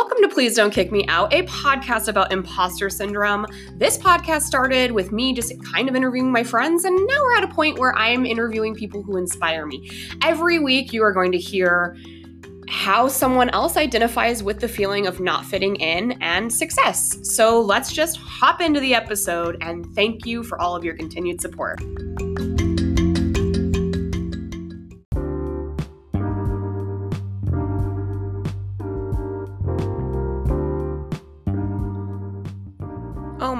Welcome to Please Don't Kick Me Out, a podcast about imposter syndrome. This podcast started with me just kind of interviewing my friends, and now we're at a point where I'm interviewing people who inspire me. Every week, you are going to hear how someone else identifies with the feeling of not fitting in and success. So let's just hop into the episode, and thank you for all of your continued support.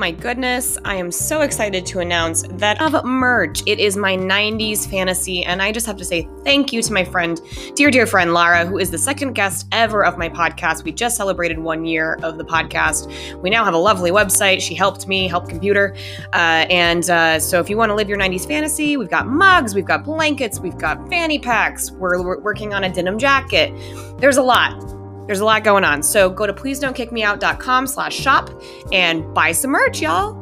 My goodness, I am so excited to announce that of merch. It is my 90s fantasy, and I just have to say thank you to my friend, dear, dear friend Lara, who is the second guest ever of my podcast. We just celebrated one year of the podcast. We now have a lovely website. She helped me, help computer. Uh, and uh, so if you want to live your 90s fantasy, we've got mugs, we've got blankets, we've got fanny packs, we're, we're working on a denim jacket. There's a lot. There's a lot going on. So go to please slash shop and buy some merch, y'all.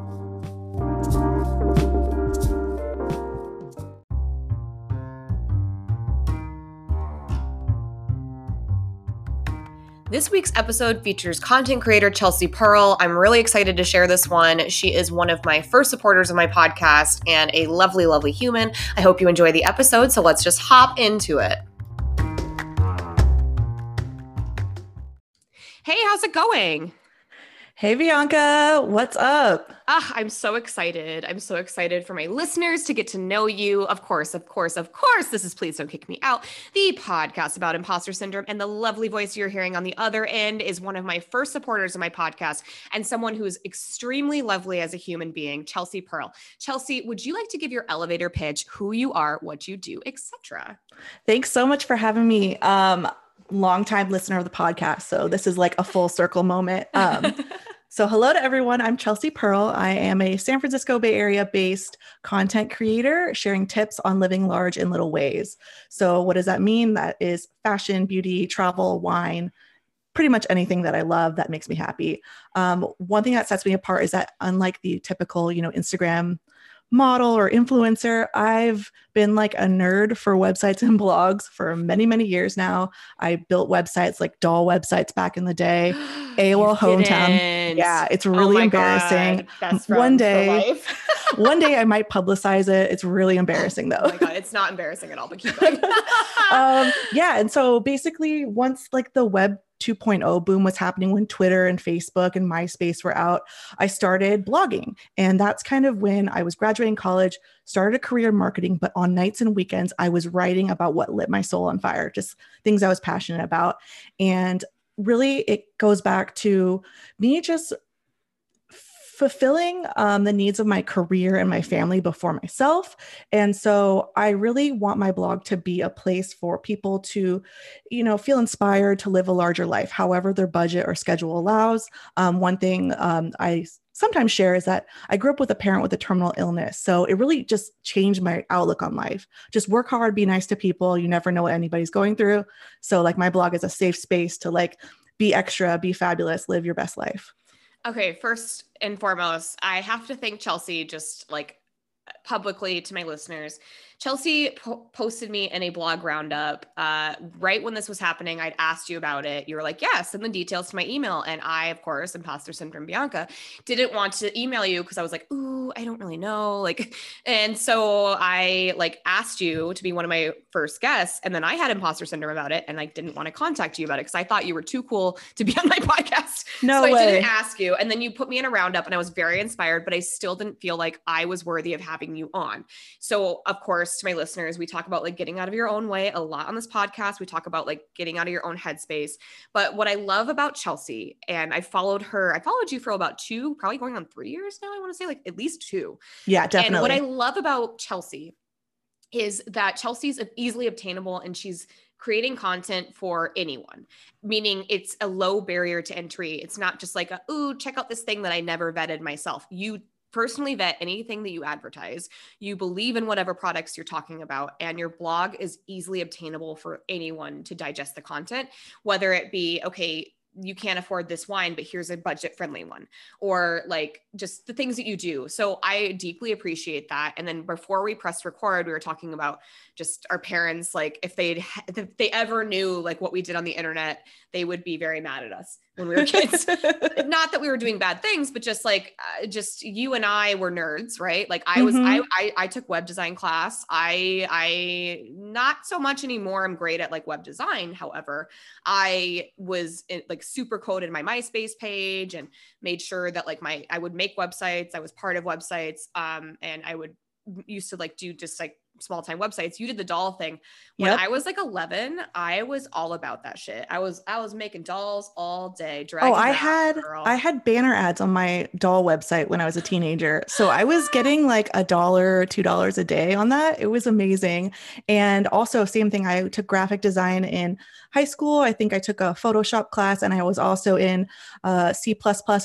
This week's episode features content creator Chelsea Pearl. I'm really excited to share this one. She is one of my first supporters of my podcast and a lovely, lovely human. I hope you enjoy the episode. So let's just hop into it. Hey, how's it going? Hey, Bianca, what's up? Ah, I'm so excited. I'm so excited for my listeners to get to know you. Of course, of course, of course, this is Please Don't Kick Me Out, the podcast about imposter syndrome. And the lovely voice you're hearing on the other end is one of my first supporters of my podcast and someone who is extremely lovely as a human being, Chelsea Pearl. Chelsea, would you like to give your elevator pitch, who you are, what you do, etc.? Thanks so much for having me. Um, longtime listener of the podcast. So this is like a full circle moment. Um, so, hello to everyone. I'm Chelsea Pearl. I am a San Francisco Bay Area based content creator sharing tips on living large in little ways. So, what does that mean? That is fashion, beauty, travel, wine, pretty much anything that I love that makes me happy. Um, one thing that sets me apart is that unlike the typical, you know, Instagram model or influencer. I've been like a nerd for websites and blogs for many, many years now. I built websites like doll websites back in the day, AOL Hometown. Yeah, it's oh really oh embarrassing. one day, one day I might publicize it. It's really embarrassing though. Oh my God, it's not embarrassing at all, but keep going. um, yeah. And so basically once like the web 2.0 boom was happening when Twitter and Facebook and MySpace were out, I started blogging. And that's kind of when I was graduating college, started a career in marketing, but on nights and weekends, I was writing about what lit my soul on fire, just things I was passionate about. And really, it goes back to me just fulfilling um, the needs of my career and my family before myself. And so I really want my blog to be a place for people to, you know, feel inspired to live a larger life, however their budget or schedule allows. Um, one thing um, I sometimes share is that I grew up with a parent with a terminal illness. So it really just changed my outlook on life. Just work hard, be nice to people. You never know what anybody's going through. So like my blog is a safe space to like be extra, be fabulous, live your best life. Okay, first and foremost, I have to thank Chelsea just like publicly to my listeners Chelsea po- posted me in a blog roundup uh, right when this was happening. I'd asked you about it. You were like, "Yes," send the details to my email. And I, of course, imposter syndrome Bianca, didn't want to email you because I was like, "Ooh, I don't really know." Like, and so I like asked you to be one of my first guests, and then I had imposter syndrome about it, and I didn't want to contact you about it because I thought you were too cool to be on my podcast. No so way. I didn't ask you, and then you put me in a roundup, and I was very inspired, but I still didn't feel like I was worthy of having you on. So, of course course, to my listeners, we talk about like getting out of your own way a lot on this podcast. We talk about like getting out of your own headspace. But what I love about Chelsea, and I followed her, I followed you for about two, probably going on three years now. I want to say like at least two. Yeah, definitely. And what I love about Chelsea is that Chelsea's easily obtainable and she's creating content for anyone, meaning it's a low barrier to entry. It's not just like, a, ooh, check out this thing that I never vetted myself. You personally vet anything that you advertise. You believe in whatever products you're talking about, and your blog is easily obtainable for anyone to digest the content, whether it be, okay, you can't afford this wine, but here's a budget friendly one, or like just the things that you do. So I deeply appreciate that. And then before we pressed record, we were talking about just our parents, like if they'd, if they ever knew like what we did on the internet, they would be very mad at us when we were kids. Not that we were doing bad things, but just like, uh, just you and I were nerds, right? Like I was, mm-hmm. I, I, I took web design class. I, I, not so much anymore. I'm great at like web design. However, I was in, like super coded my MySpace page and made sure that like my, I would make websites. I was part of websites. Um, and I would used to like do just like small time websites. You did the doll thing. When yep. I was like 11, I was all about that shit. I was I was making dolls all day. Oh, I had girl. I had banner ads on my doll website when I was a teenager. So I was getting like a dollar, two dollars a day on that. It was amazing. And also same thing. I took graphic design in high school. I think I took a Photoshop class, and I was also in C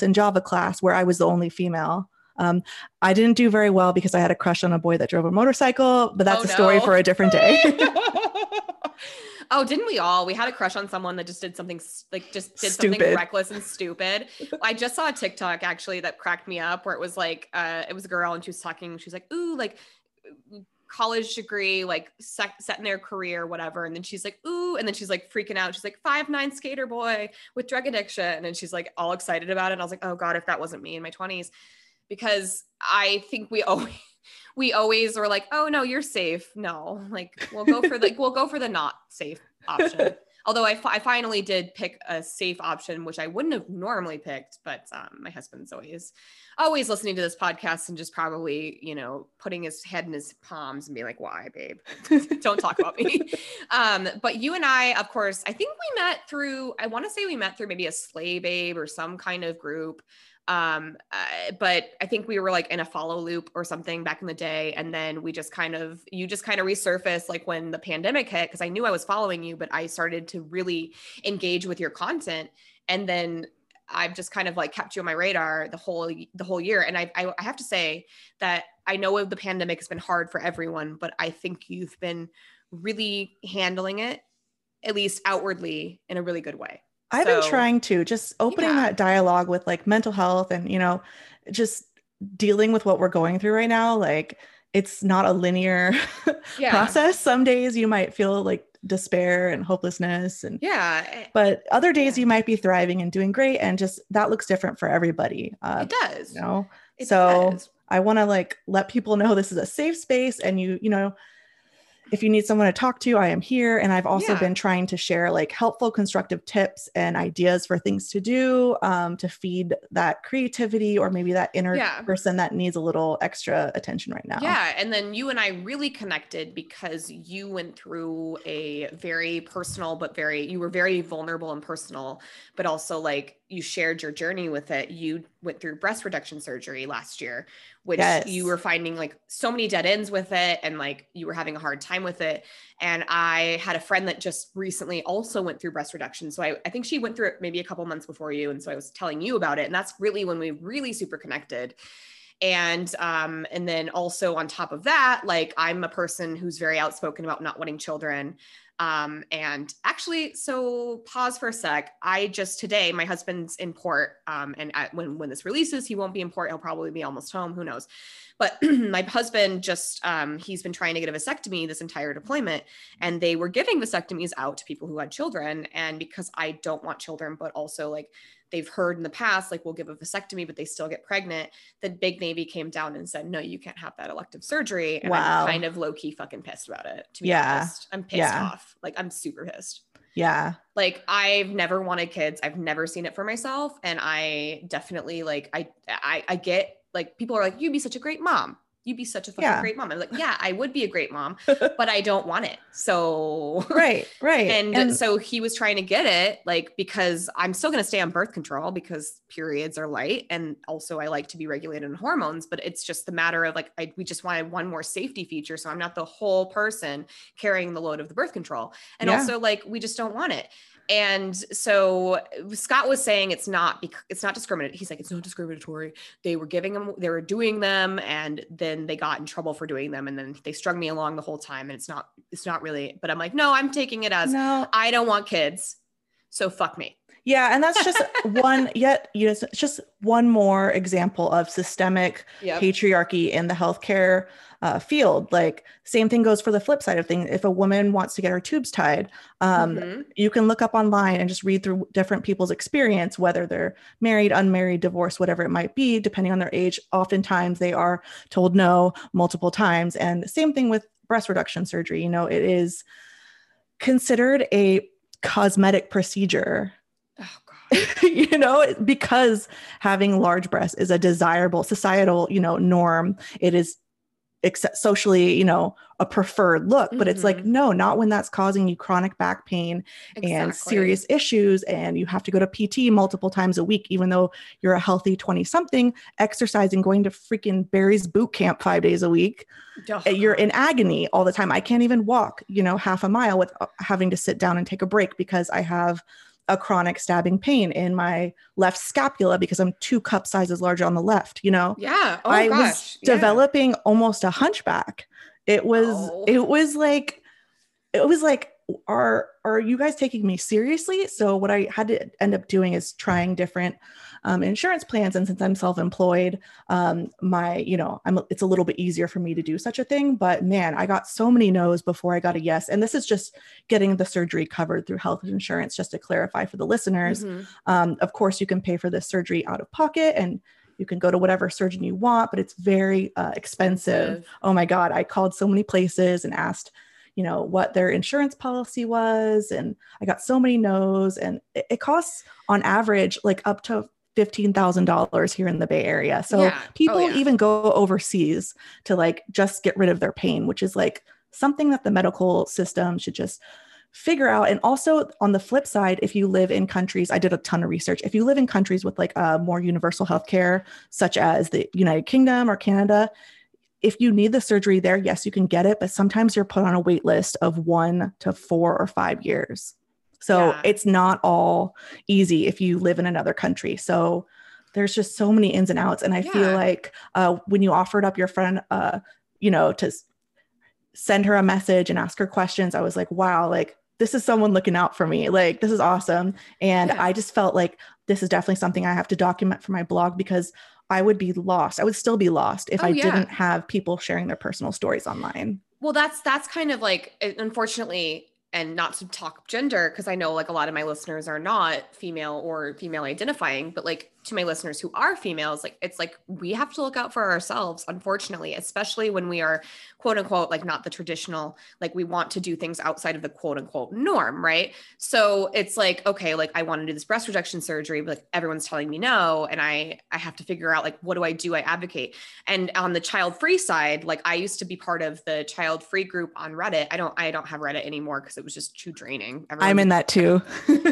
and Java class where I was the only female. Um, I didn't do very well because I had a crush on a boy that drove a motorcycle, but that's oh, a story no. for a different day. oh, didn't we all? We had a crush on someone that just did something like just did stupid. something reckless and stupid. I just saw a TikTok actually that cracked me up where it was like uh it was a girl and she was talking, she was like, "Ooh, like college degree, like set, set in their career, whatever. And then she's like, ooh, and then she's like freaking out. She's like, five nine skater boy with drug addiction. And she's like all excited about it. And I was like, oh God, if that wasn't me in my 20s because I think we always we always were like, oh no, you're safe. No, like we'll go for the we'll go for the not safe option. Although I, I finally did pick a safe option, which I wouldn't have normally picked, but um, my husband's always always listening to this podcast and just probably you know putting his head in his palms and be like, why, babe? Don't talk about me. Um, but you and I, of course, I think we met through. I want to say we met through maybe a sleigh Babe or some kind of group um uh, but i think we were like in a follow loop or something back in the day and then we just kind of you just kind of resurfaced like when the pandemic hit because i knew i was following you but i started to really engage with your content and then i've just kind of like kept you on my radar the whole the whole year and i i, I have to say that i know the pandemic has been hard for everyone but i think you've been really handling it at least outwardly in a really good way I've so, been trying to just opening yeah. that dialogue with like mental health and, you know, just dealing with what we're going through right now. Like it's not a linear yeah. process. Some days you might feel like despair and hopelessness and yeah eh, but other days you might be thriving and doing great and just that looks different for everybody uh, it does you know it so does. i want to like let people know this is a safe space and you you know if you need someone to talk to, I am here. And I've also yeah. been trying to share like helpful, constructive tips and ideas for things to do um, to feed that creativity or maybe that inner yeah. person that needs a little extra attention right now. Yeah. And then you and I really connected because you went through a very personal, but very, you were very vulnerable and personal, but also like you shared your journey with it. You went through breast reduction surgery last year, which yes. you were finding like so many dead ends with it and like you were having a hard time with it. And I had a friend that just recently also went through breast reduction. So I, I think she went through it maybe a couple months before you. And so I was telling you about it. And that's really when we really super connected and um and then also on top of that like i'm a person who's very outspoken about not wanting children um, and actually, so pause for a sec. I just today, my husband's in port, um, and when when this releases, he won't be in port. He'll probably be almost home. Who knows? But my husband just um, he's been trying to get a vasectomy this entire deployment, and they were giving vasectomies out to people who had children. And because I don't want children, but also like they've heard in the past, like we'll give a vasectomy, but they still get pregnant. The big Navy came down and said, no, you can't have that elective surgery. And wow. I'm kind of low key fucking pissed about it. To be yeah. honest, I'm pissed yeah. off. Like I'm super pissed. Yeah. Like I've never wanted kids. I've never seen it for myself. And I definitely like, I, I, I get like people are like, you'd be such a great mom you'd be such a fucking yeah. great mom. I'm like, yeah, I would be a great mom, but I don't want it. So right, right. And, and, so he was trying to get it, like because I'm still gonna stay on birth control because periods are light, and also I like to be regulated in hormones. But it's just the matter of like I, we just wanted one more safety feature, so I'm not the whole person carrying the load of the birth control, and yeah. also like we just don't want it and so Scott was saying it's not it's not discriminatory. He's like it's not discriminatory. They were giving them, they were doing them, and then they got in trouble for doing them, and then they strung me along the whole time. And it's not it's not really. But I'm like, no, I'm taking it as no. I don't want kids. So fuck me. Yeah, and that's just one yet you know it's just one more example of systemic Yep. patriarchy in the healthcare uh, field. Like same thing goes for the flip side of things. If a woman wants to get her tubes tied, um, Mhm. you can look up online and just read through different people's experience, whether they're married, unmarried, divorced, whatever it might be, depending on their age. Oftentimes they are told no multiple times. And same thing with breast reduction surgery. You know, it is considered a cosmetic procedure. you know because having large breasts is a desirable societal you know norm it is accept- socially you know a preferred look but it's like Mhm. no not when that's causing you chronic back pain and serious issues and you have to go to pt multiple times a week even though you're a healthy 20 something exercising going to freaking barry's boot camp five days a week Oh, uh, you're in agony all the time. I can't even walk, you know, half a mile with uh, having to sit down and take a break because I have a chronic stabbing pain in my left scapula because I'm two cup sizes larger on the left, you know. Yeah. Oh I gosh. was yeah. developing almost a hunchback. It was Oh. it was like it was like are are you guys taking me seriously? So what I had to end up doing is trying different um, insurance plans, and since I'm self-employed, um, my you know I'm it's a little bit easier for me to do such a thing. But man, I got so many no's before I got a yes, and this is just getting the surgery covered through health insurance. Just to clarify for the listeners, Mhm. um, of course, you can pay for this surgery out of pocket and you can go to whatever surgeon you want, but it's very uh, expensive. Expensive. Oh my God. I called so many places and asked, you know, what their insurance policy was. And I got so many no's. And it, it costs on average like up to $15,000 here in the Bay Area. So Yeah. Oh, people yeah. even go overseas to like just get rid of their pain, which is like something that the medical system should just figure out and also on the flip side if you live in countries i did a ton of research if you live in countries with like a more universal healthcare such as the united kingdom or canada if you need the surgery there yes you can get it but sometimes you're put on a wait list of one to four or five years so Yeah. it's not all easy if you live in another country so there's just so many ins and outs and i feel like uh, when you offered up your friend uh, you know to send her a message and ask her questions i was like wow like this is someone looking out for me like this is awesome and Yeah. i just felt like this is definitely something i have to document for my blog because i would be lost i would still be lost if Oh, i yeah. didn't have people sharing their personal stories online Well, that's that's kind of like uh, unfortunately and not to talk gender because I know like a lot of my listeners are not female or female identifying, but like to my listeners who are females, like it's like we have to look out for ourselves, unfortunately, especially when we are quote unquote like not the traditional, like we want to do things outside of the quote unquote norm, right? So it's like, okay, like I want to do this breast reduction surgery, but like everyone's telling me no. And I I have to figure out like what do I do? I advocate. And on the child free side, like I used to be part of the child free group on Reddit. I don't I don't have Reddit anymore because it was just too draining. i'm in that too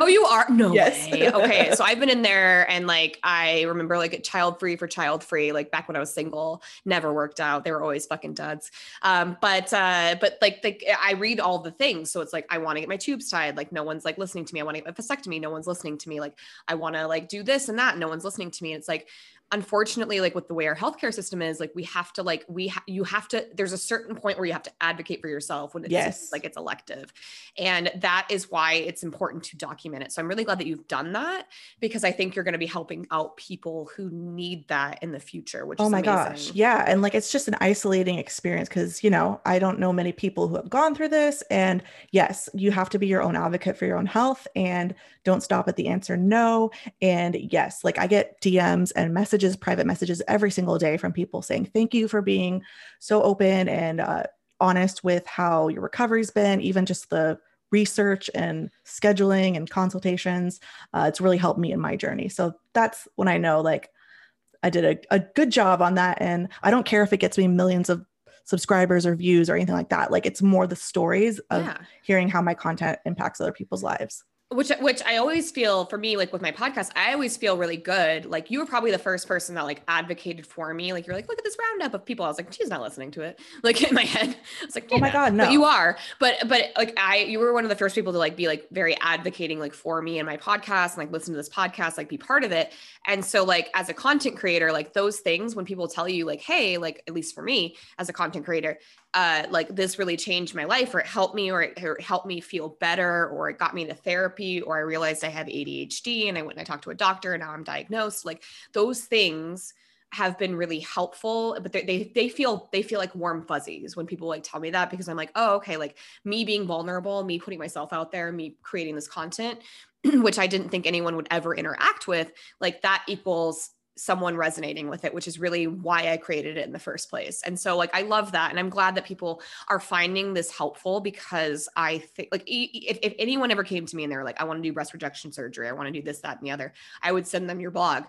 Oh, you are? No Yes. way. Okay. So I've been in there and like I remember like child free for child free, like back when I was single, never worked out. They were always fucking duds. Um, but uh, but like like I read all the things. So it's like I want to get my tubes tied. Like no one's like listening to me. I want to get a vasectomy. No one's listening to me. Like I want to like do this and that. No one's listening to me. And it's like unfortunately like with the way our healthcare system is like we have to like we ha- you have to there's a certain point where you have to advocate for yourself when it's Yes. like it's elective and that is why it's important to document it so i'm really glad that you've done that because i think you're going to be helping out people who need that in the future which Oh is my amazing. gosh. Yeah. And like it's just an isolating experience because, you know, I don't know many people who have gone through this. And yes, you have to be your own advocate for your own health and don't stop at the answer no. And yes, like I get DMs and messages, private messages every single day from people saying, thank you for being so open and uh, honest with how your recovery's been, even just the research and scheduling and consultations. Uh, it's really helped me in my journey. So that's when I know like I did a, a good job on that. And I don't care if it gets me millions of subscribers or views or anything like that. Like it's more the stories of yeah hearing how my content impacts other people's lives. Which which I always feel for me like with my podcast I always feel really good. Like you were probably the first person that like advocated for me. Like you're like look at this roundup of people. I was like she's not listening to it. Like in my head I was like Oh my "Yeah." God, no. but you are. But but like I you were one of the first people to like be like very advocating like for me and my podcast and like listen to this podcast like be part of it. And so like as a content creator like those things when people tell you like hey like at least for me as a content creator uh, like this really changed my life or it helped me or it, or it helped me feel better or it got me into therapy or I realized I have ADHD and I went and I talked to a doctor and now I'm diagnosed. Like those things have been really helpful but they, they they feel they feel like warm fuzzies when people like tell me that because i'm like oh okay like me being vulnerable me putting myself out there me creating this content which i didn't think anyone would ever interact with like that equals someone resonating with it which is really why i created it in the first place. And so like i love that and i'm glad that people are finding this helpful because i think like if, if anyone ever came to me and they were like i want to do breast reduction surgery i want to do this that and the other i would send them your blog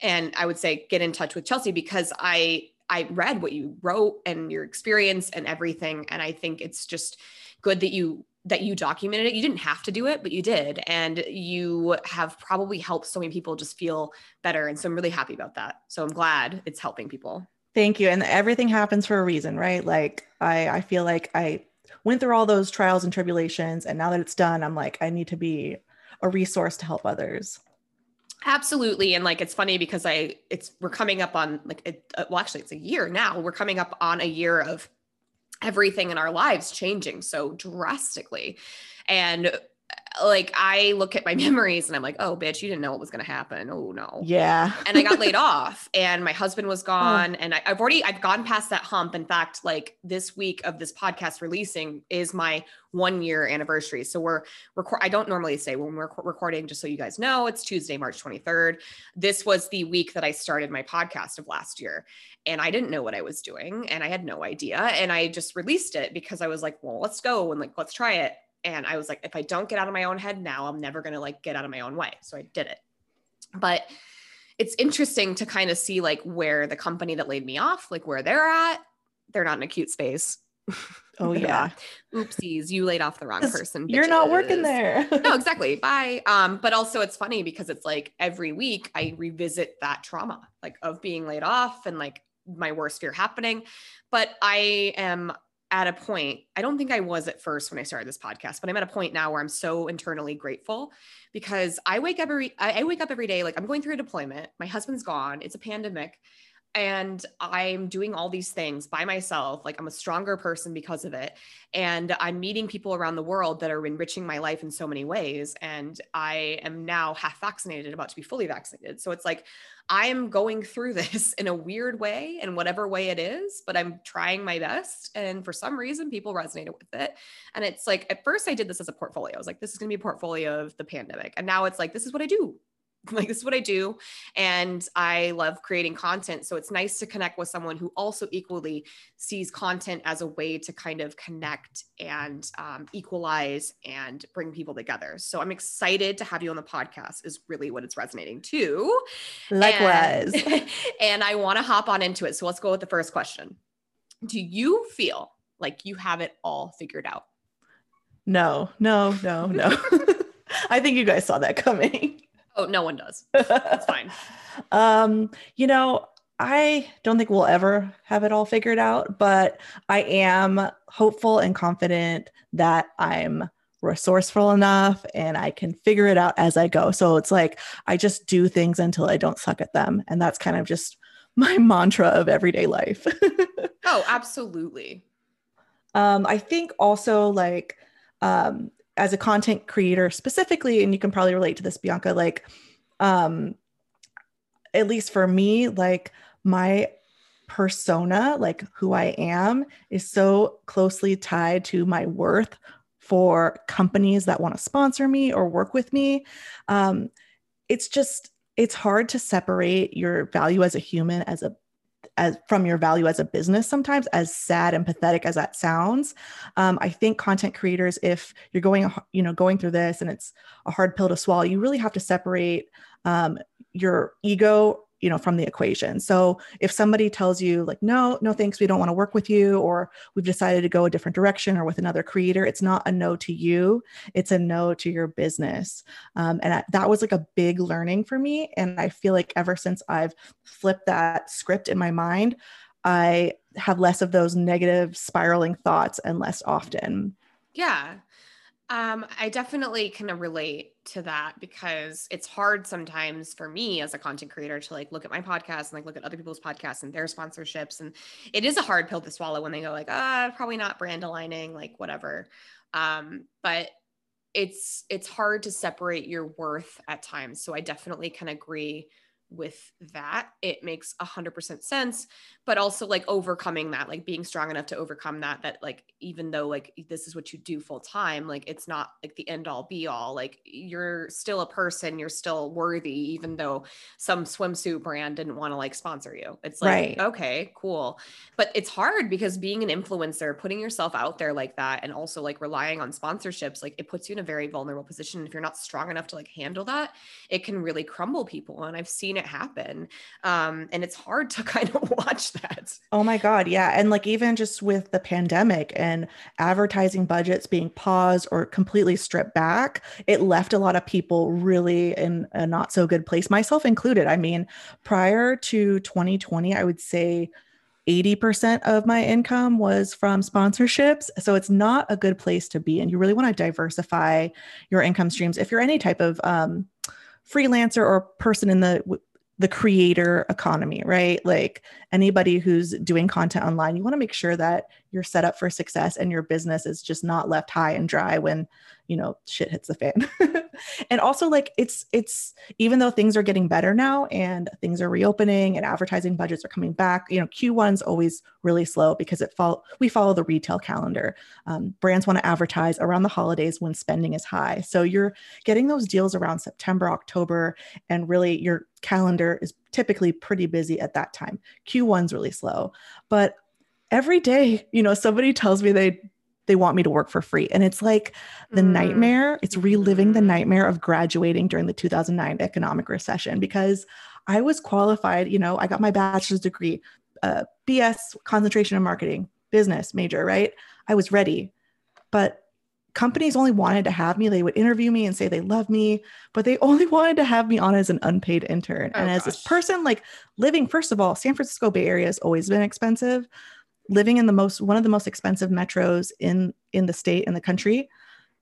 and I would say get in touch with Chelsea because I I read what you wrote and your experience and everything and I think it's just good that you that you documented it. You didn't have to do it, but you did and you have probably helped so many people just feel better and so I'm really happy about that. So I'm glad it's helping people. Thank you. And everything happens for a reason, right? Like I I feel like I went through all those trials and tribulations and now that it's done, I'm like I need to be a resource to help others. Absolutely. And like, it's funny because I, it's, we're coming up on like, it, uh, well, actually, it's a year now. We're coming up on a year of everything in our lives changing so drastically. And uh, like I look at my memories and I'm like, oh, bitch, you didn't know what was going to happen. Oh no. Yeah. and I got laid off and my husband was oh. gone. Oh. And I, have already, I've gone past that hump. In fact, like this week of this podcast releasing is my one year anniversary. So we're record. I don't normally say when we're recording, just so you guys know, it's Tuesday, March 23rd. This was the week that I started my podcast of last year. And I didn't know what I was doing and I had no idea. And I just released it because I was like, well, let's go and like, let's try it and I was like, if I don't get out of my own head now, I'm never going to like get out of my own way. So I did it. But it's interesting to kind of see like where the company that laid me off, like where they're at. They're not in a cute space. Oh yeah. Oopsies, you laid off the wrong person. You're not working there. no, exactly. Bye. Um, but also it's funny because it's like every week I revisit that trauma, like of being laid off and like my worst fear happening. But I am at a point, I don't think I was at first when I started this podcast, but I'm at a point now where I'm so internally grateful because I wake up every I wake up every day like I'm going through a deployment. My husband's gone. It's a pandemic and I'm doing all these things by myself. Like I'm a stronger person because of it. And I'm meeting people around the world that are enriching my life in so many ways. And I am now half vaccinated, about to be fully vaccinated. So it's like I am going through this in a weird way, in whatever way it is, but I'm trying my best. And for some reason, people resonated with it. And it's like, at first, I did this as a portfolio. I was like, this is going to be a portfolio of the pandemic. And now it's like, this is what I do like this is what I do and I love creating content so it's nice to connect with someone who also equally sees content as a way to kind of connect and um, equalize and bring people together. So I'm excited to have you on the podcast is really what it's resonating to. Likewise. and, and I want to hop on into it. So let's go with the first question. Do you feel like you have it all figured out? No no no no. I think you guys saw that coming Oh, no one does. That's fine. um, you know, I don't think we'll ever have it all figured out, but I am hopeful and confident that I'm resourceful enough and I can figure it out as I go. So it's like I just do things until I don't suck at them. And that's kind of just my mantra of everyday life. oh, absolutely. Um, I think also like um, as a content creator specifically and you can probably relate to this bianca like um at least for me like my persona like who i am is so closely tied to my worth for companies that want to sponsor me or work with me. Um it's just it's hard to separate your value as a human as a as from your value as a business sometimes as sad and pathetic as that sounds um, i think content creators if you're going you know going through this and it's a hard pill to swallow you really have to separate um, your ego you know from the equation. So if somebody tells you like no no thanks we don't want to work with you or we've decided to go a different direction or with another creator it's not a no to you it's a no to your business. Um, and I, that was like a big learning for me and i feel like ever since i've flipped that script in my mind i have less of those negative spiraling thoughts and less often. Yeah Um, I definitely kind of relate to that because it's hard sometimes for me as a content creator to like look at my podcast and like look at other people's podcasts and their sponsorships. And it is a hard pill to swallow when they go like, ah, probably not brand aligning, like whatever. Um, but it's it's hard to separate your worth at times. So I definitely can agree with that it makes a hundred percent sense but also like overcoming that like being strong enough to overcome that that like even though like this is what you do full time like it's not like the end all be all like you're still a person you're still worthy even though some swimsuit brand didn't want to like sponsor you. It's like right. okay cool. But it's hard because being an influencer putting yourself out there like that and also like relying on sponsorships like it puts you in a very vulnerable position. If you're not strong enough to like handle that it can really crumble people and i've seen it happen. Um and it's hard to kind of watch that. Oh my God. Yeah. And like even just with the pandemic and advertising budgets being paused or completely stripped back, it left a lot of people really in a not so good place, myself included. I mean, prior to 2020, I would say 80% of my income was from sponsorships. So it's not a good place to be. And you really want to diversify your income streams. If you're any type of um, freelancer or person in the the creator economy, right? Like anybody who's doing content online, you want to make sure that you're set up for success and your business is just not left high and dry when, you know, shit hits the fan. and also like it's it's even though things are getting better now and things are reopening and advertising budgets are coming back, you know, Q1's always really slow because it fall we follow the retail calendar. Um, brands want to advertise around the holidays when spending is high. So you're getting those deals around September, October, and really your calendar is typically pretty busy at that time. Q1's really slow. But every day, you know, somebody tells me they they want me to work for free. And it's like the mm. nightmare, it's reliving the mm-hmm. nightmare of graduating during the 2009 economic recession because I was qualified, you know, I got my bachelor's degree, uh, BS concentration in marketing, business major, right? I was ready. But companies only wanted to have me. They would interview me and say they love me, but they only wanted to have me on as an unpaid intern. Oh, and as gosh. this person, like living, first of all, San Francisco Bay Area has always been expensive. Living in the most one of the most expensive metros in in the state in the country,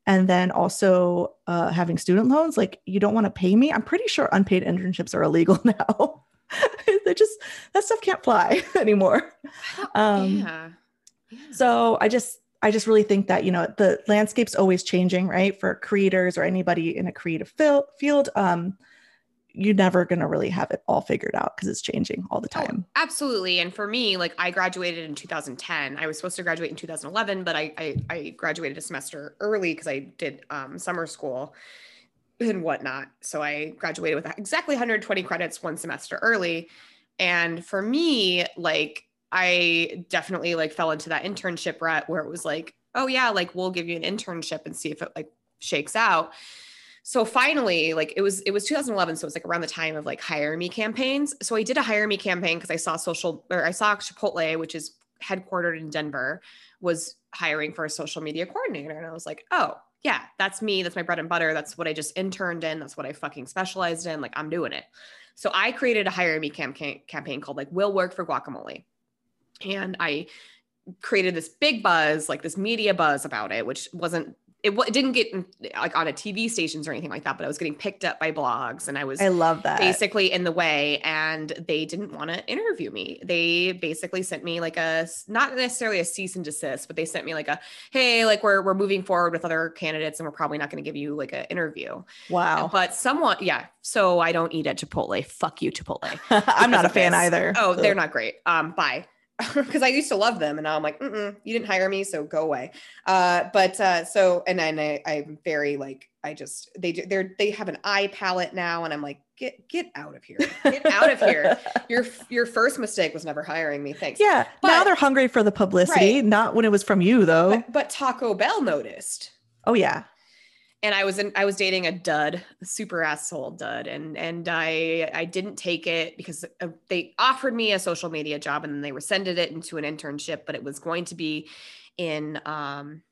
and then also uh, having student loans, like you don't want to pay me. I'm pretty sure unpaid internships are illegal now. they just that stuff can't fly anymore. Um, yeah. yeah. So I just I just really think that, you know, the landscape's always changing, right? For creators or anybody in a creative fil- field, um, you're never going to really have it all figured out because it's changing all the oh, time. Oh, absolutely. And for me, like I graduated in 2010. I was supposed to graduate in 2011, but I, I, I graduated a semester early because I did um, summer school and whatnot. So I graduated with exactly 120 credits one semester early. And for me, like I definitely like fell into that internship rut where it was like, oh yeah, like we'll give you an internship and see if it like shakes out. So finally, like it was it was 2011, so it was like around the time of like hire me campaigns. So I did a hire me campaign because I saw social or I saw Chipotle, which is headquartered in Denver, was hiring for a social media coordinator, and I was like, oh yeah, that's me. That's my bread and butter. That's what I just interned in. That's what I fucking specialized in. Like I'm doing it. So I created a hire me campaign campaign called like Will Work for Guacamole and I created this big buzz, like this media buzz about it, which wasn't it, it didn't get like on a TV stations or anything like that, but I was getting picked up by blogs and I was I love that basically in the way and they didn't want to interview me. They basically sent me like a not necessarily a cease and desist, but they sent me like a hey, like we're we're moving forward with other candidates and we're probably not going to give you like an interview. Wow. But someone yeah, so I don't eat at Chipotle. Fuck you Chipotle. I'm not a fan this. either. Oh, they're not great. Um bye because I used to love them and now I'm like, you didn't hire me, so go away. Uh, but uh, so and then I, I'm very like I just they do they're they have an eye palette now and I'm like get get out of here. Get out of here. Your your first mistake was never hiring me. Thanks. Yeah but, now they're hungry for the publicity right. not when it was from you though. But, but Taco Bell noticed. Oh yeah and I was in I was dating a dud, a super asshole dud, and and I I didn't take it because uh, they offered me a social media job and then they rescinded it into an internship, but it was going to be in um,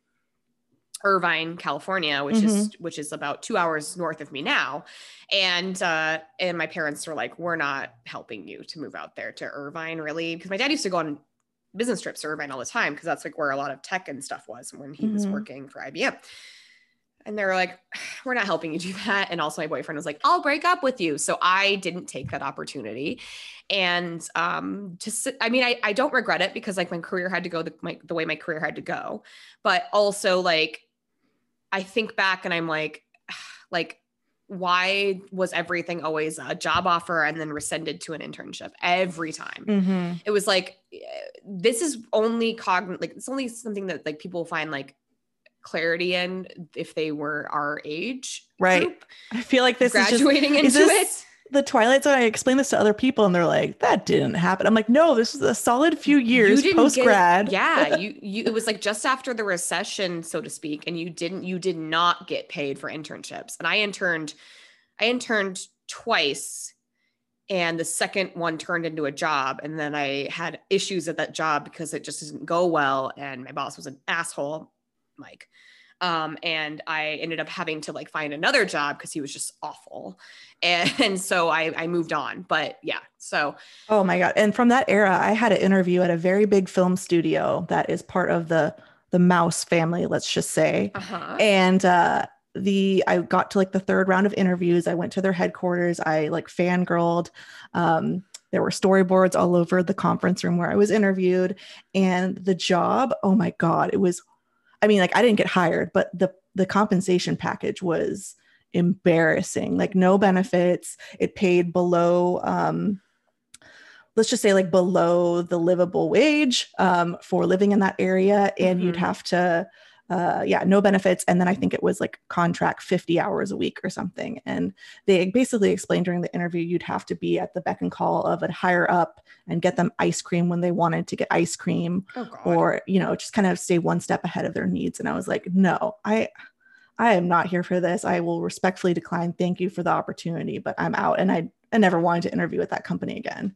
Irvine, California, which mm-hmm. is which is about two hours north of me now, and uh, and my parents were like, "We're not helping you to move out there to Irvine, really," because my dad used to go on business trips to Irvine all the time because that's like where a lot of tech and stuff was when he mm-hmm. was working for IBM. And they're like, we're not helping you do that. And also, my boyfriend was like, I'll break up with you. So I didn't take that opportunity. And um, just, I mean, I, I don't regret it because like my career had to go the, my, the way my career had to go. But also, like, I think back and I'm like, like, why was everything always a job offer and then rescinded to an internship every time? Mm-hmm. It was like, eh, this is only cognitive, like, it's only something that like people find like clarity in if they were our age. Right. group, I feel like this graduating is, just, into is it. the Twilight Zone. I explain this to other people, and they're like, "That didn't happen." I'm like, "No, this is a solid few years post grad." yeah, you you it was like just after the recession, so to speak, and you didn't you did not get paid for internships. And I interned, I interned twice, and the second one turned into a job, and then I had issues at that job because it just didn't go well, and my boss was an asshole, Mike. Um, and I ended up having to like find another job because he was just awful, and, and so I I moved on. But yeah, so Oh my god! And from that era, I had an interview at a very big film studio that is part of the the Mouse family. Let's just say. uh huh. and uh the i got to like the third round of interviews i went to their headquarters i like fangirled um there were storyboards all over the conference room where i was interviewed and the job oh my god it was i mean like i didn't get hired but the the compensation package was embarrassing like no benefits it paid below um let's just say like below the livable wage um, for living in that area and you'd Mhm. have to uh, yeah no benefits. And then i think it was like contract 50 hours a week or something. And they basically explained during the interview you'd have to be at the beck and call of a higher up and get them ice cream when they wanted to get ice cream Oh or you know just kind of stay one step ahead of their needs. And i was like no i i am not here for this. I will respectfully decline. Thank you for the opportunity but i'm out. And i i never wanted to interview with that company again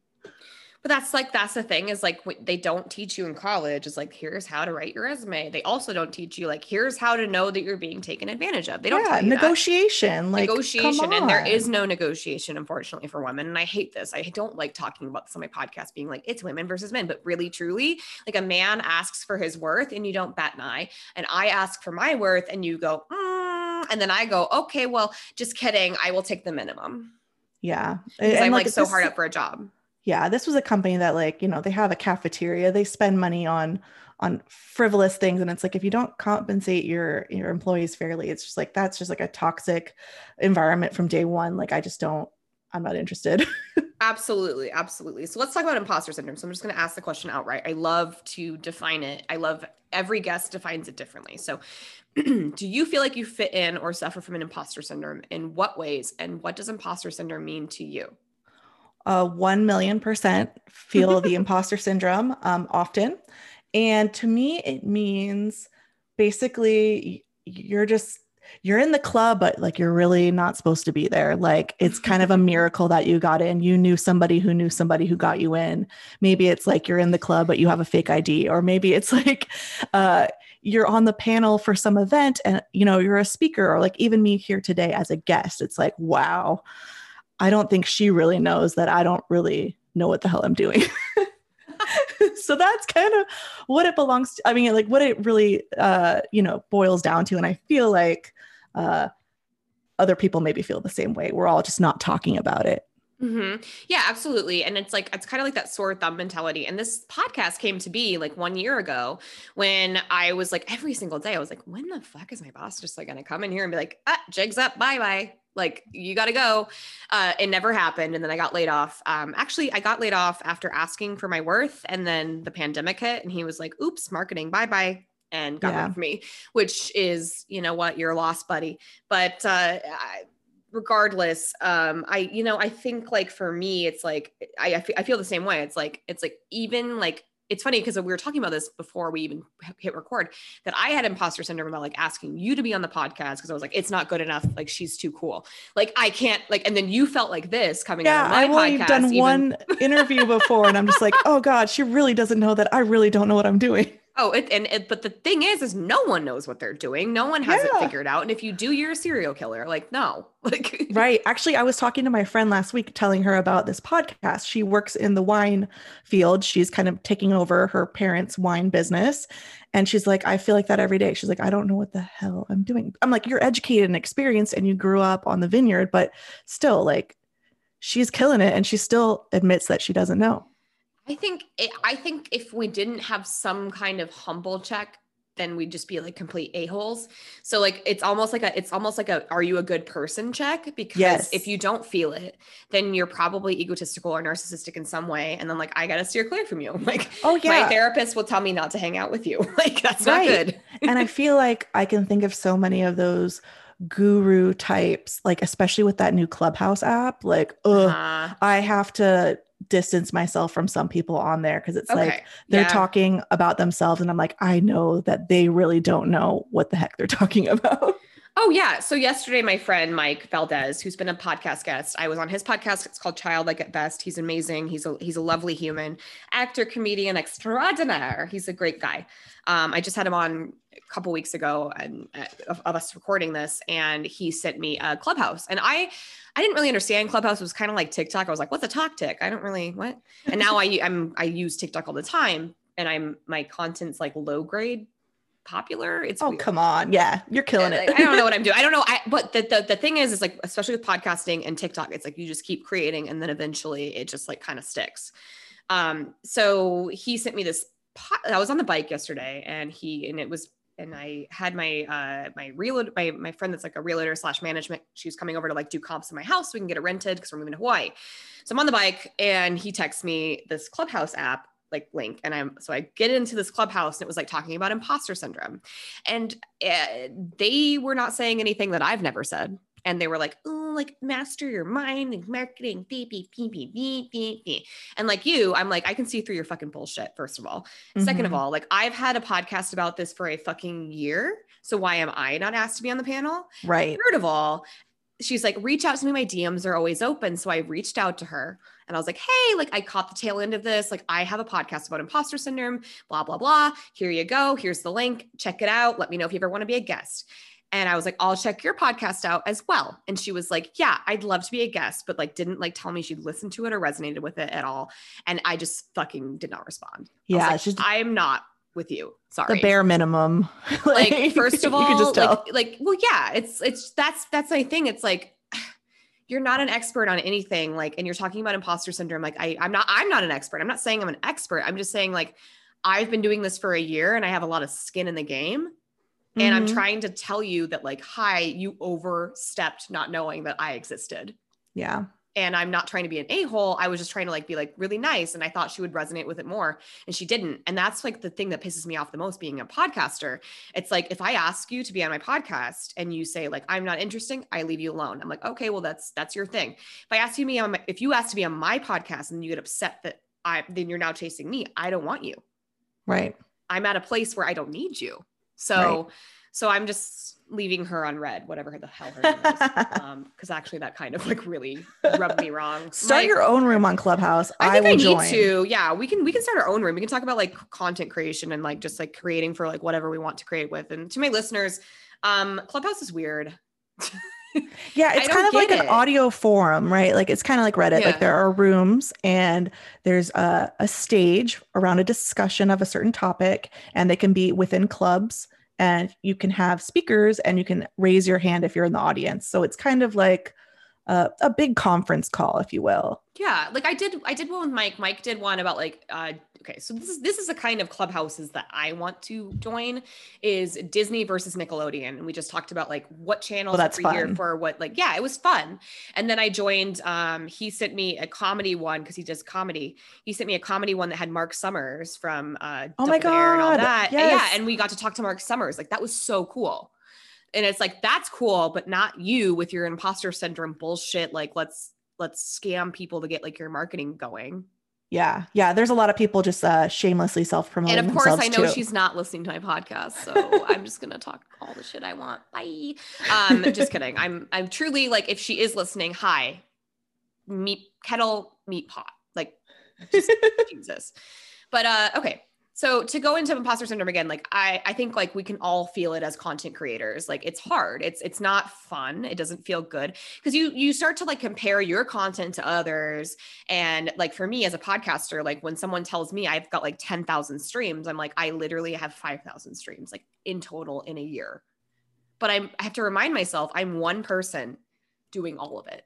But that's like that's the thing is like what they don't teach you in college is like here's how to write your resume. They also don't teach you like here's how to know that you're being taken advantage of. They don't yeah you that. negotiation like negotiation and there is no negotiation unfortunately for women and i hate this i don't like talking about this on my podcast being like it's women versus men but really truly like a man asks for his worth and you don't bat an eye and i ask for my worth and you go mm, and then i go okay well just kidding i will take the minimum yeah And, i'm like so this- hard up for a job yeah this was a company that like you know they have a cafeteria they spend money on on frivolous things and it's like if you don't compensate your your employees fairly it's just like that's just like a toxic environment from day one like i just don't i'm not interested Absolutely, absolutely. So let's talk about imposter syndrome. So I'm just going to ask the question outright. I love to define it. I love every guest defines it differently. So, do you feel like you fit in or suffer from an imposter syndrome? In what ways? And what does imposter syndrome mean to you? Uh, 1 million percent feel the imposter syndrome um, often. And to me, it means basically you're just, you're in the club, but like you're really not supposed to be there. Like it's kind of a miracle that you got in. You knew somebody who knew somebody who got you in. Maybe it's like you're in the club, but you have a fake ID, or maybe it's like uh, you're on the panel for some event and you know you're a speaker, or like even me here today as a guest. It's like wow, I don't think she really knows that I don't really know what the hell I'm doing. so that's kind of what it belongs to. I mean, like what it really, uh, you know, boils down to. And I feel like uh, other people maybe feel the same way. We're all just not talking about it. hmm Yeah, absolutely. And it's like, it's kind of like that sore thumb mentality. And this podcast came to be like one year ago when I was like, every single day, I was like, when the fuck is my boss just like going to come in here and be like, ah, jigs up, bye bye. Like, you got to go. Uh, it never happened. And then I got laid off. Um, actually, I got laid off after asking for my worth. And then the pandemic hit and he was like, oops, marketing, bye bye. And got Yeah. rid of me, which is, you know what, you're a lost buddy. But uh, I, regardless um i you know i think like for me it's like i I I feel the same way it's like it's like even like it's funny because we were talking about this before we even hit record that i had imposter syndrome about like asking you to be on the podcast because i was like it's not good enough like she's too cool like i can't like and then you felt like this coming Yeah, out of my I've only done even- one interview before, and I'm just like, oh God, she really doesn't know that I really don't know what I'm doing. Oh, it, and it, but the thing is, is no one knows what they're doing. No one has Yeah. it figured out. And if you do, you're a serial killer. Like, no, like, Right. Actually, I was talking to my friend last week telling her about this podcast. She works in the wine field. She's kind of taking over her parents' wine business. And she's like, I feel like that every day. She's like, I don't know what the hell I'm doing. I'm like, you're educated and experienced and you grew up on the vineyard, but still, like, she's killing it. And she still admits that she doesn't know. I think it, I think if we didn't have some kind of humble check, then we'd just be like complete a holes. So like it's almost like a it's almost like a are you a good person check because Yes. if you don't feel it, then you're probably egotistical or narcissistic in some way, and then like I gotta steer clear from you. Like Oh, yeah. my therapist will tell me not to hang out with you. Like that's not good. and I feel like I can think of so many of those guru types, like especially with that new Clubhouse app. Like, ugh, Uh, I have to distance myself from some people on there because it's okay. like they're Yeah. talking about themselves, and I'm like, I know that they really don't know what the heck they're talking about. Oh yeah. So yesterday, my friend Mike Valdez, who's been a podcast guest, I was on his podcast. It's called Childlike at Best. He's amazing. He's a he's a lovely human, actor, comedian extraordinaire. He's a great guy. Um, I just had him on a couple weeks ago, and uh, of, of us recording this, and he sent me a Clubhouse, and I. I didn't really understand Clubhouse It was kind of like TikTok. I was like, "What's a talk tick?" I don't really what. And now I I'm I use TikTok all the time, and I'm my content's like low grade popular. It's oh, weird. come on. Yeah, you're killing Yeah, it. like, I don't know what I'm doing. I don't know. I, but the, the the thing is, is like especially with podcasting and TikTok, it's like you just keep creating, and then eventually it just like kind of sticks. Um, so he sent me this. Po- I was on the bike yesterday, and he and it was. And I had my uh my realtor my my friend that's like a realtor slash management. She was coming over to like do comps in my house so we can get it rented because we're moving to Hawaii. So I'm on the bike and he texts me this Clubhouse app like link and I'm so I get into this Clubhouse and it was like talking about imposter syndrome. And uh, they were not saying anything that I've never said. And they were like, oh, like master your mind and marketing, beep, beep, beep, beep, beep, beep. And like you, I'm like, I can see through your fucking bullshit, first of all. Second of Mhm. all, like I've had a podcast about this for a fucking year. So why am I not asked to be on the panel? right. Third of all, she's like, reach out to me. My DMs are always open. So I reached out to her and I was like, hey, like I caught the tail end of this. Like I have a podcast about imposter syndrome, blah, blah, blah. Here you go. Here's the link. Check it out. Let me know if you ever want to be a guest. And I was like, I'll check your podcast out as well. And she was like, Yeah, I'd love to be a guest, but like didn't like tell me she'd listened to it or resonated with it at all. And I just fucking did not respond. I was Yeah, like, just I'm not with you. Sorry the bare minimum. like first of you all can just tell. like like well yeah it's it's that's that's my thing it's like you're not an expert on anything like and you're talking about imposter syndrome like i i'm not i'm not an expert i'm not saying i'm an expert i'm just saying like i've been doing this for a year and i have a lot of skin in the game and i'm Mhm. trying to tell you that like hi you overstepped not knowing that i existed yeah. And I'm not trying to be an a-hole. I was just trying to like be like really nice. And I thought she would resonate with it more. And she didn't. And that's like the thing that pisses me off the most being a podcaster. It's like if I ask you to be on my podcast and you say like I'm not interesting, I leave you alone. I'm like, okay, well, that's that's your thing. If I ask you me on my, if you ask to be on my podcast and you get upset that I then you're now chasing me, I don't want you. Right. I'm at a place where I don't need you. So so I'm just leaving her on read, whatever the hell her name is. Um, because actually that kind of like really rubbed me wrong. Start your own room on Clubhouse. I I, think I, need join. to. Yeah, we can we can start our own room. We can talk about like content creation and like just like creating for like whatever we want to create with. And to my listeners, um, Clubhouse is weird. Yeah, it's kind of like get an audio forum, right? Like it's kind of like Reddit. Yeah. Like there are rooms and there's a, a stage around a discussion of a certain topic, and they can be within clubs, and you can have speakers and you can raise your hand if you're in the audience. So it's kind of like a, big conference call, if you will. Yeah, like I did I did one with Mike. Mike did one about like uh okay, so this is this is a kind of clubhouses that I want to join is Disney versus Nickelodeon. And we just talked about like what channels that's are here fun. for what like yeah, it was fun. And then I joined um he sent me a comedy one because he does comedy. He sent me a comedy one that had Marc Summers from uh Oh my Dare and all God, that. And yeah, and we got to talk to Marc Summers. Like that was so cool. And it's like that's cool, but not you with your imposter syndrome bullshit. Like let's let's scam people to get like your marketing going. Yeah, yeah. There's a lot of people just uh, shamelessly self promoting. And of course, I know too. she's not listening to my podcast, so I'm just gonna talk all the shit I want. Bye. Um, just kidding. I'm I'm truly like if she is listening, hi, meet kettle meet pot. Like just Jesus. But uh, okay. So to go into imposter syndrome again, like I, I think like we can all feel it as content creators. Like it's hard. It's it's not fun. It doesn't feel good because you you start to like compare your content to others. And like for me as a podcaster, like when someone tells me I've got like ten thousand streams, I'm like I literally have five thousand streams like in total in a year. But I'm I have to remind myself I'm one person doing all of it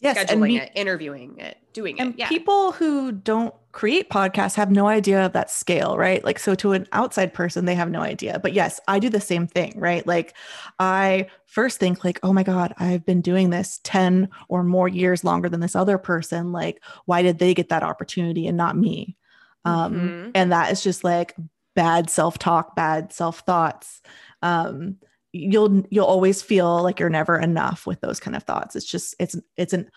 Yes, scheduling and me- it, interviewing it, doing And it. Yeah. people who don't create podcasts have no idea of that scale, right? Like, so to an outside person, they have no idea. But yes, I do the same thing, right? Like, I first think, like, oh my God, I've been doing this 10 or more years longer than this other person. Like, why did they get that opportunity and not me? Um, Mhm. And that is just like bad self talk, bad self thoughts. Um, you'll you'll always feel like you're never enough with those kind of thoughts it's just it's it's an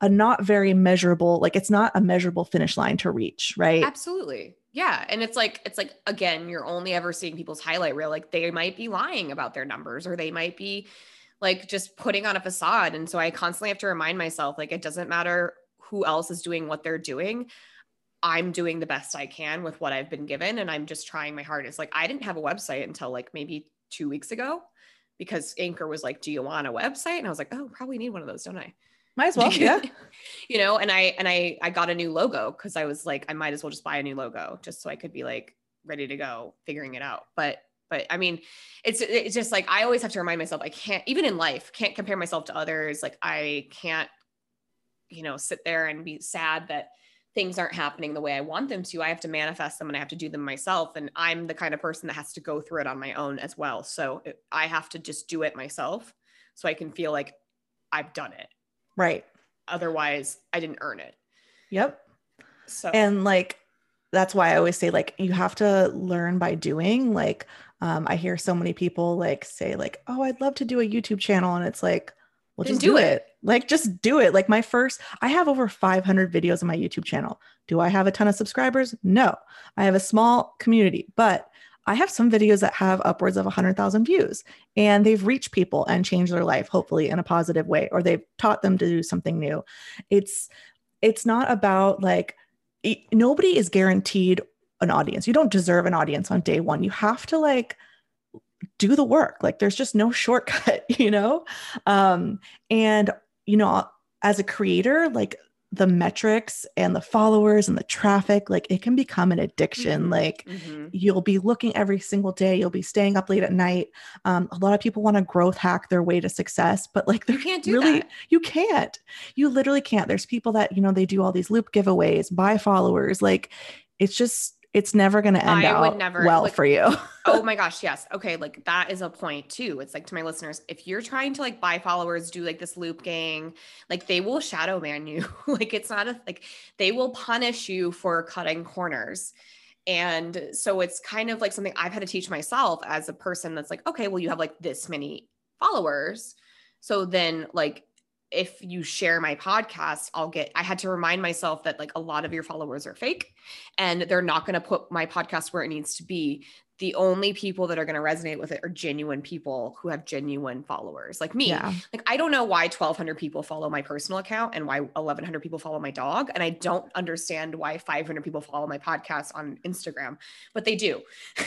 a not very measurable like it's not a measurable finish line to reach right Absolutely. Yeah. And it's like, it's like, again, you're only ever seeing people's highlight reel. Like they might be lying about their numbers or they might be like just putting on a facade. And so I constantly have to remind myself, like, it doesn't matter who else is doing what they're doing. I'm doing the best I can with what I've been given. And I'm just trying my hardest. Like, I didn't have a website until like maybe two weeks ago because Anchor was like, Do you want a website? And I was like, Oh, probably need one of those, don't I? might as well yeah you know and i and i i got a new logo because i was like i might as well just buy a new logo just so i could be like ready to go figuring it out but but i mean it's it's just like i always have to remind myself i can't even in life can't compare myself to others like i can't you know sit there and be sad that things aren't happening the way i want them to i have to manifest them and i have to do them myself and i'm the kind of person that has to go through it on my own as well so it, i have to just do it myself so i can feel like i've done it right otherwise I didn't earn it. yep So and like that's why i always say like you have to learn by doing like um, i hear so many people like say like oh i'd love to do a youtube channel and it's like well just do do it. it. Like just do it like my first i have over 500 videos on my youtube channel do i have a ton of subscribers no i have a small community but i have some videos that have upwards of 100000 views and they've reached people and changed their life hopefully in a positive way or they've taught them to do something new it's it's not about like it- nobody is guaranteed an audience. You don't deserve an audience on day one. You have to like do the work. Like there's just no shortcut, you know? Um, and you know, as a creator, like the metrics and the followers and the traffic, like it can become an addiction. Mhm. Like Mhm. you'll be looking every single day you'll be staying up late at night um, a lot of people want to growth hack their way to success but like you can't do really that. you can't you literally can't there's people that you know they do all these loop giveaways buy followers like it's just it's never going to end I would out never- well like- for you Oh my gosh, yes. Okay, like that is a point too. It's like to my listeners, if you're trying to like buy followers, do like this loop gang, like they will shadow ban you. like it's not a like they will punish you for cutting corners. And so it's kind of like something I've had to teach myself as a person that's like, okay, well, you have like this many followers. So then, like, if you share my podcast, I'll get, I had to remind myself that like a lot of your followers are fake and they're not going to put my podcast where it needs to be. The only people that are going to resonate with it are genuine people who have genuine followers like me. yeah Like, I don't know why 1,200 people follow my personal account and why 1,100 people follow my dog. And I don't understand why 500 people follow my podcast on Instagram, but they do.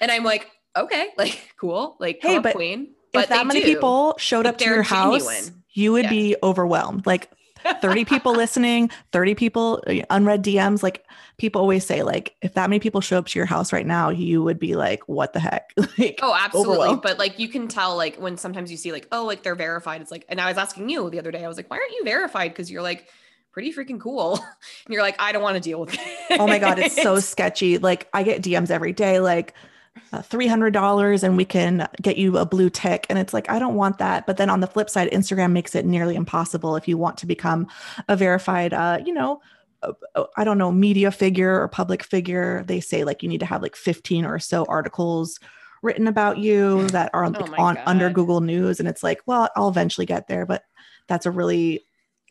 and I'm like, okay, like, cool. Like, Hey, but queen. if that many do. people showed up to your house genuine. You would Yeah. be overwhelmed like 30 people listening 30 people uh, unread dms like people always say like if that many people show up to your house right now you would be like what the heck like Oh, absolutely. But like you can tell, like when sometimes you see like, oh, like they're verified. It's like, and I was asking you the other day, I was like, why aren't you verified? Because you're like pretty freaking cool. and you're like, I don't want to deal with it. oh my god it's so sketchy like i get dms every day like $300 and we can get you a blue tick. And it's like i don't want that. But then on the flip side instagram makes it nearly impossible if you want to become a verified uh you know uh, uh, i don't know media figure or public figure. They say like you need to have like 15 or so articles written about you that are Oh like, my on under google news. And it's like well i'll eventually get there but that's a really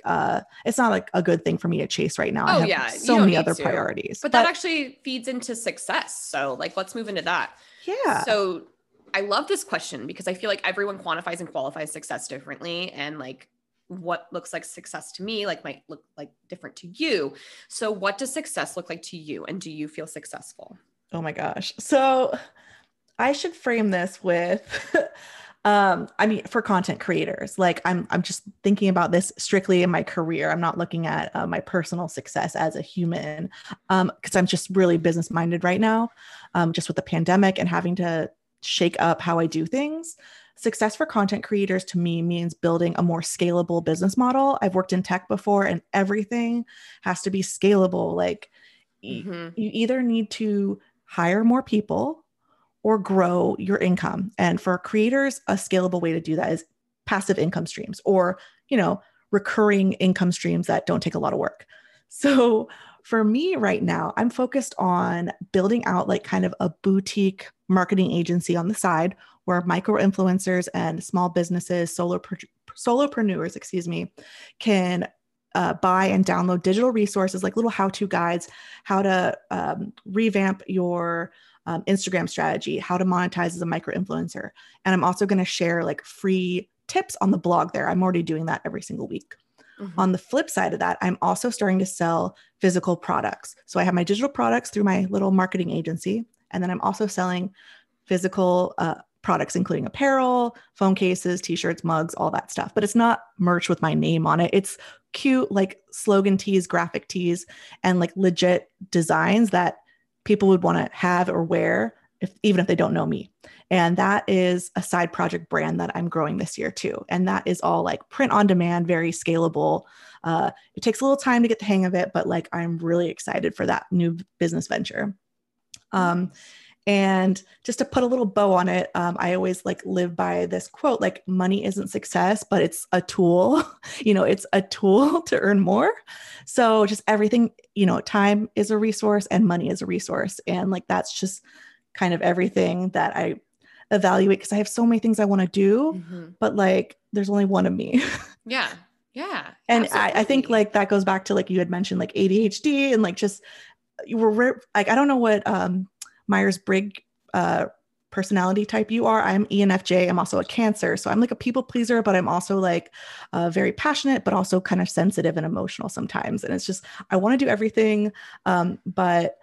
uh it's not like a good thing for me to chase right now i Oh, have yeah, so many other to. priorities but that actually feeds into success. So like let's move into that. yeah So I love this question because I feel like everyone quantifies and qualifies success differently. And like what looks like success to me, like might look like different to you. So what does success look like to you? And do you feel successful? Oh my gosh. So I should frame this with um I mean for content creators. Like I'm I'm just thinking about this strictly in my career. I'm not looking at uh, my personal success as a human um because I'm just really business minded right now. Um just with the pandemic and having to shake up how I do things. Success for content creators to me means building a more scalable business model. I've worked in tech before and everything has to be scalable. Like mm-hmm. you either need to hire more people or grow your income. And for creators, a scalable way to do that is passive income streams or, you know, recurring income streams that don't take a lot of work. So for me right now, I'm focused on building out like kind of a boutique marketing agency on the side where micro influencers and small businesses, solo solopreneurs, excuse me, can uh, buy and download digital resources like little how-to guides, how to um, revamp your um, Instagram strategy, how to monetize as a micro influencer, and I'm also going to share like free tips on the blog there. I'm already doing that every single week. Mm-hmm. On the flip side of that, I'm also starting to sell physical products. So I have my digital products through my little marketing agency, and then I'm also selling physical uh, products, including apparel, phone cases, t shirts, mugs, all that stuff. But it's not merch with my name on it. It's cute, like slogan tees, graphic tees, and like legit designs that people would want to have or wear, if, even if they don't know me. And that is a side project brand that I'm growing this year too. And that is all like print on demand, very scalable. Uh, it takes a little time to get the hang of it, but like I'm really excited for that new business venture. Um, and just to put a little bow on it, um, I always like live by this quote like, money isn't success, but it's a tool. you know, it's a tool to earn more. So just everything, you know, time is a resource and money is a resource. And like, that's just kind of everything that I evaluate because I have so many things I want to do, mm-hmm. but like there's only one of me. yeah. Yeah. And I, I, think like that goes back to like you had mentioned like ADHD and like just you were like I don't know what um Myers Briggs uh personality type you are. I'm ENFJ. I'm also a Cancer. So I'm like a people pleaser, but I'm also like uh, very passionate, but also kind of sensitive and emotional sometimes. And it's just, I want to do everything. Um, but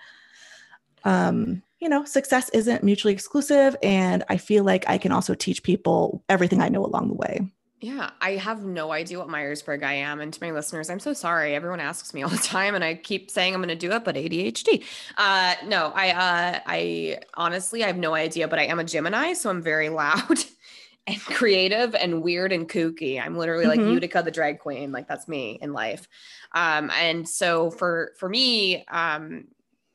um, you know, success isn't mutually exclusive. And I feel like I can also teach people everything I know along the way. Yeah, I have no idea what Myers Briggs I am. And to my listeners, I'm so sorry. Everyone asks me all the time, and I keep saying I'm going to do it, but ADHD. Uh, no, I, uh, I honestly, I have no idea, but I am a Gemini, so I'm very loud and creative and weird and kooky. I'm literally like mm-hmm. Utica the drag queen. Like that's me in life. Um, and so for for me, um,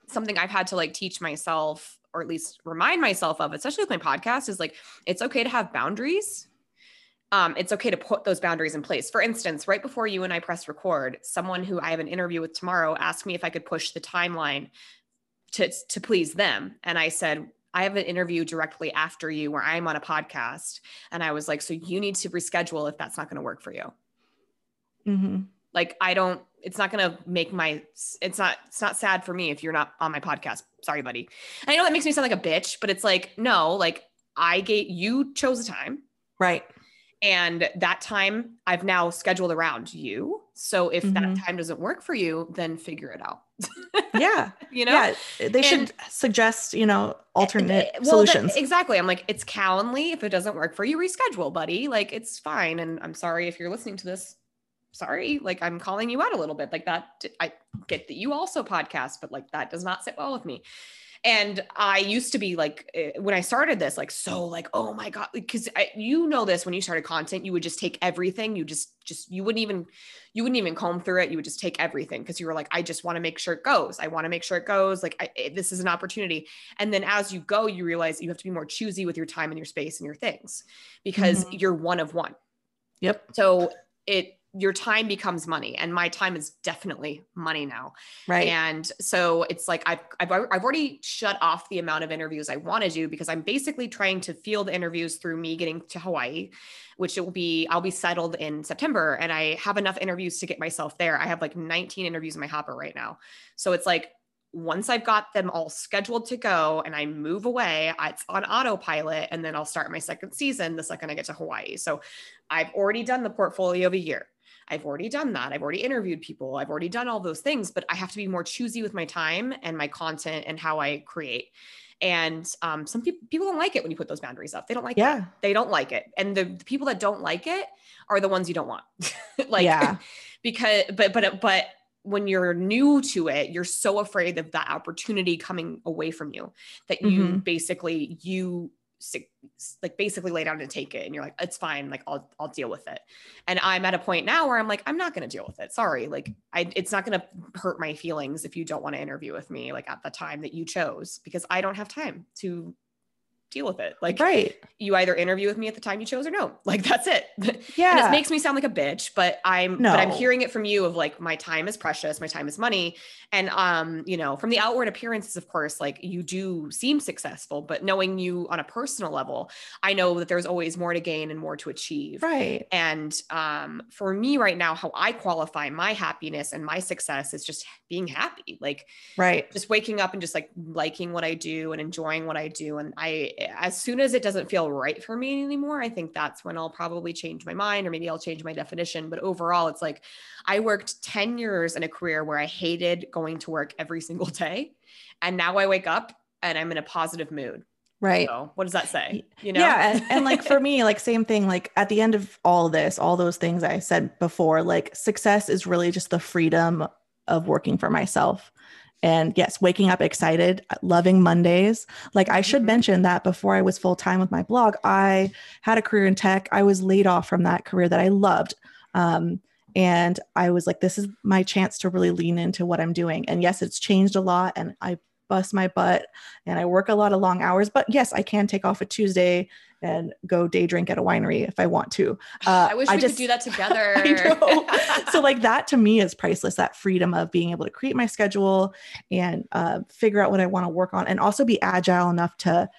something I've had to like teach myself or at least remind myself of, especially with my podcast, is like it's okay to have boundaries. Um, it's okay to put those boundaries in place. For instance, right before you and I press record, someone who I have an interview with tomorrow asked me if I could push the timeline to to please them, and I said I have an interview directly after you where I'm on a podcast, and I was like, so you need to reschedule if that's not going to work for you. Mm-hmm. Like I don't it's not going to make my it's not it's not sad for me if you're not on my podcast sorry buddy And i know that makes me sound like a bitch but it's like no like i gave you chose a time right and that time i've now scheduled around you. So if mm-hmm. that time doesn't work for you then figure it out. Yeah. You know? Yeah. They and, should suggest you know alternate well, solutions. that, exactly. I'm like it's calendly. If it doesn't work for you reschedule buddy. Like it's fine. And i'm sorry if you're listening to this sorry, like I'm calling you out a little bit. Like that, I get that you also podcast, but like that does not sit well with me. And I used to be like, eh, when I started this, like, so like, oh my God, because you know this when you started content, you would just take everything. You just, just, you wouldn't even, you wouldn't even comb through it. You would just take everything because you were like, I just want to make sure it goes. I want to make sure it goes. Like, I, it, this is an opportunity. And then as you go, you realize you have to be more choosy with your time and your space and your things because mm-hmm. you're one of one. Yep. So it, your time becomes money and my time is definitely money now right and so it's like I've, I've i've already shut off the amount of interviews i want to do because i'm basically trying to field interviews through me getting to hawaii which it will be i'll be settled in september and i have enough interviews to get myself there i have like 19 interviews in my hopper right now so it's like once I've got them all scheduled to go and I move away, it's on autopilot. And then I'll start my second season the second I get to Hawaii. So I've already done the portfolio of a year. I've already done that. I've already interviewed people. I've already done all those things, but I have to be more choosy with my time and my content and how I create. And um, some people people don't like it when you put those boundaries up. They don't like yeah. it. They don't like it. And the, the people that don't like it are the ones you don't want. like Yeah. because but but but when you're new to it, you're so afraid of that opportunity coming away from you that you Mhm. basically you like basically lay down and take it and you're like it's fine like I'll I'll deal with it. And I'm at a point now where I'm like I'm not going to deal with it. Sorry. Like I it's not going to hurt my feelings if you don't want to interview with me like at the time that you chose because I don't have time to deal with it. Like right. you either interview with me at the time you chose or no. Like that's it. and Yeah. it makes me sound like a bitch, but I'm but I'm hearing it from you of like my time is precious, my time is money. And um, you know, from the outward appearances, of course, like you do seem successful, but knowing you on a personal level, I know that there's always more to gain and more to achieve. right. And um, for me right now, how I qualify my happiness and my success is just being happy. Like Right. just waking up and just like liking what I do and enjoying what I do. And I, as soon as it doesn't feel right for me anymore, I think that's when I'll probably change my mind or maybe I'll change my definition. But overall, it's like I worked 10 years in a career where I hated going to work every single day. And now I wake up and I'm in a positive mood. Right. So what does that say? You know? Yeah. And, and like for me, like same thing, like at the end of all this, all those things I said before, like success is really just the freedom of working for myself. And yes, waking up excited, loving Mondays. Like I should Mhm. mention that before I was full time with my blog, I had a career in tech. I was laid off from that career that I loved. Um, and I was like, this is my chance to really lean into what I'm doing. And yes, it's changed a lot. And I bust my butt and I work a lot of long hours. But yes, I can take off a Tuesday and go day drink at a winery if I want to. Uh, I wish I we just- could do that together. I know. so like that to me is priceless. That freedom of being able to create my schedule and uh, figure out what I want to work on, and also be agile enough to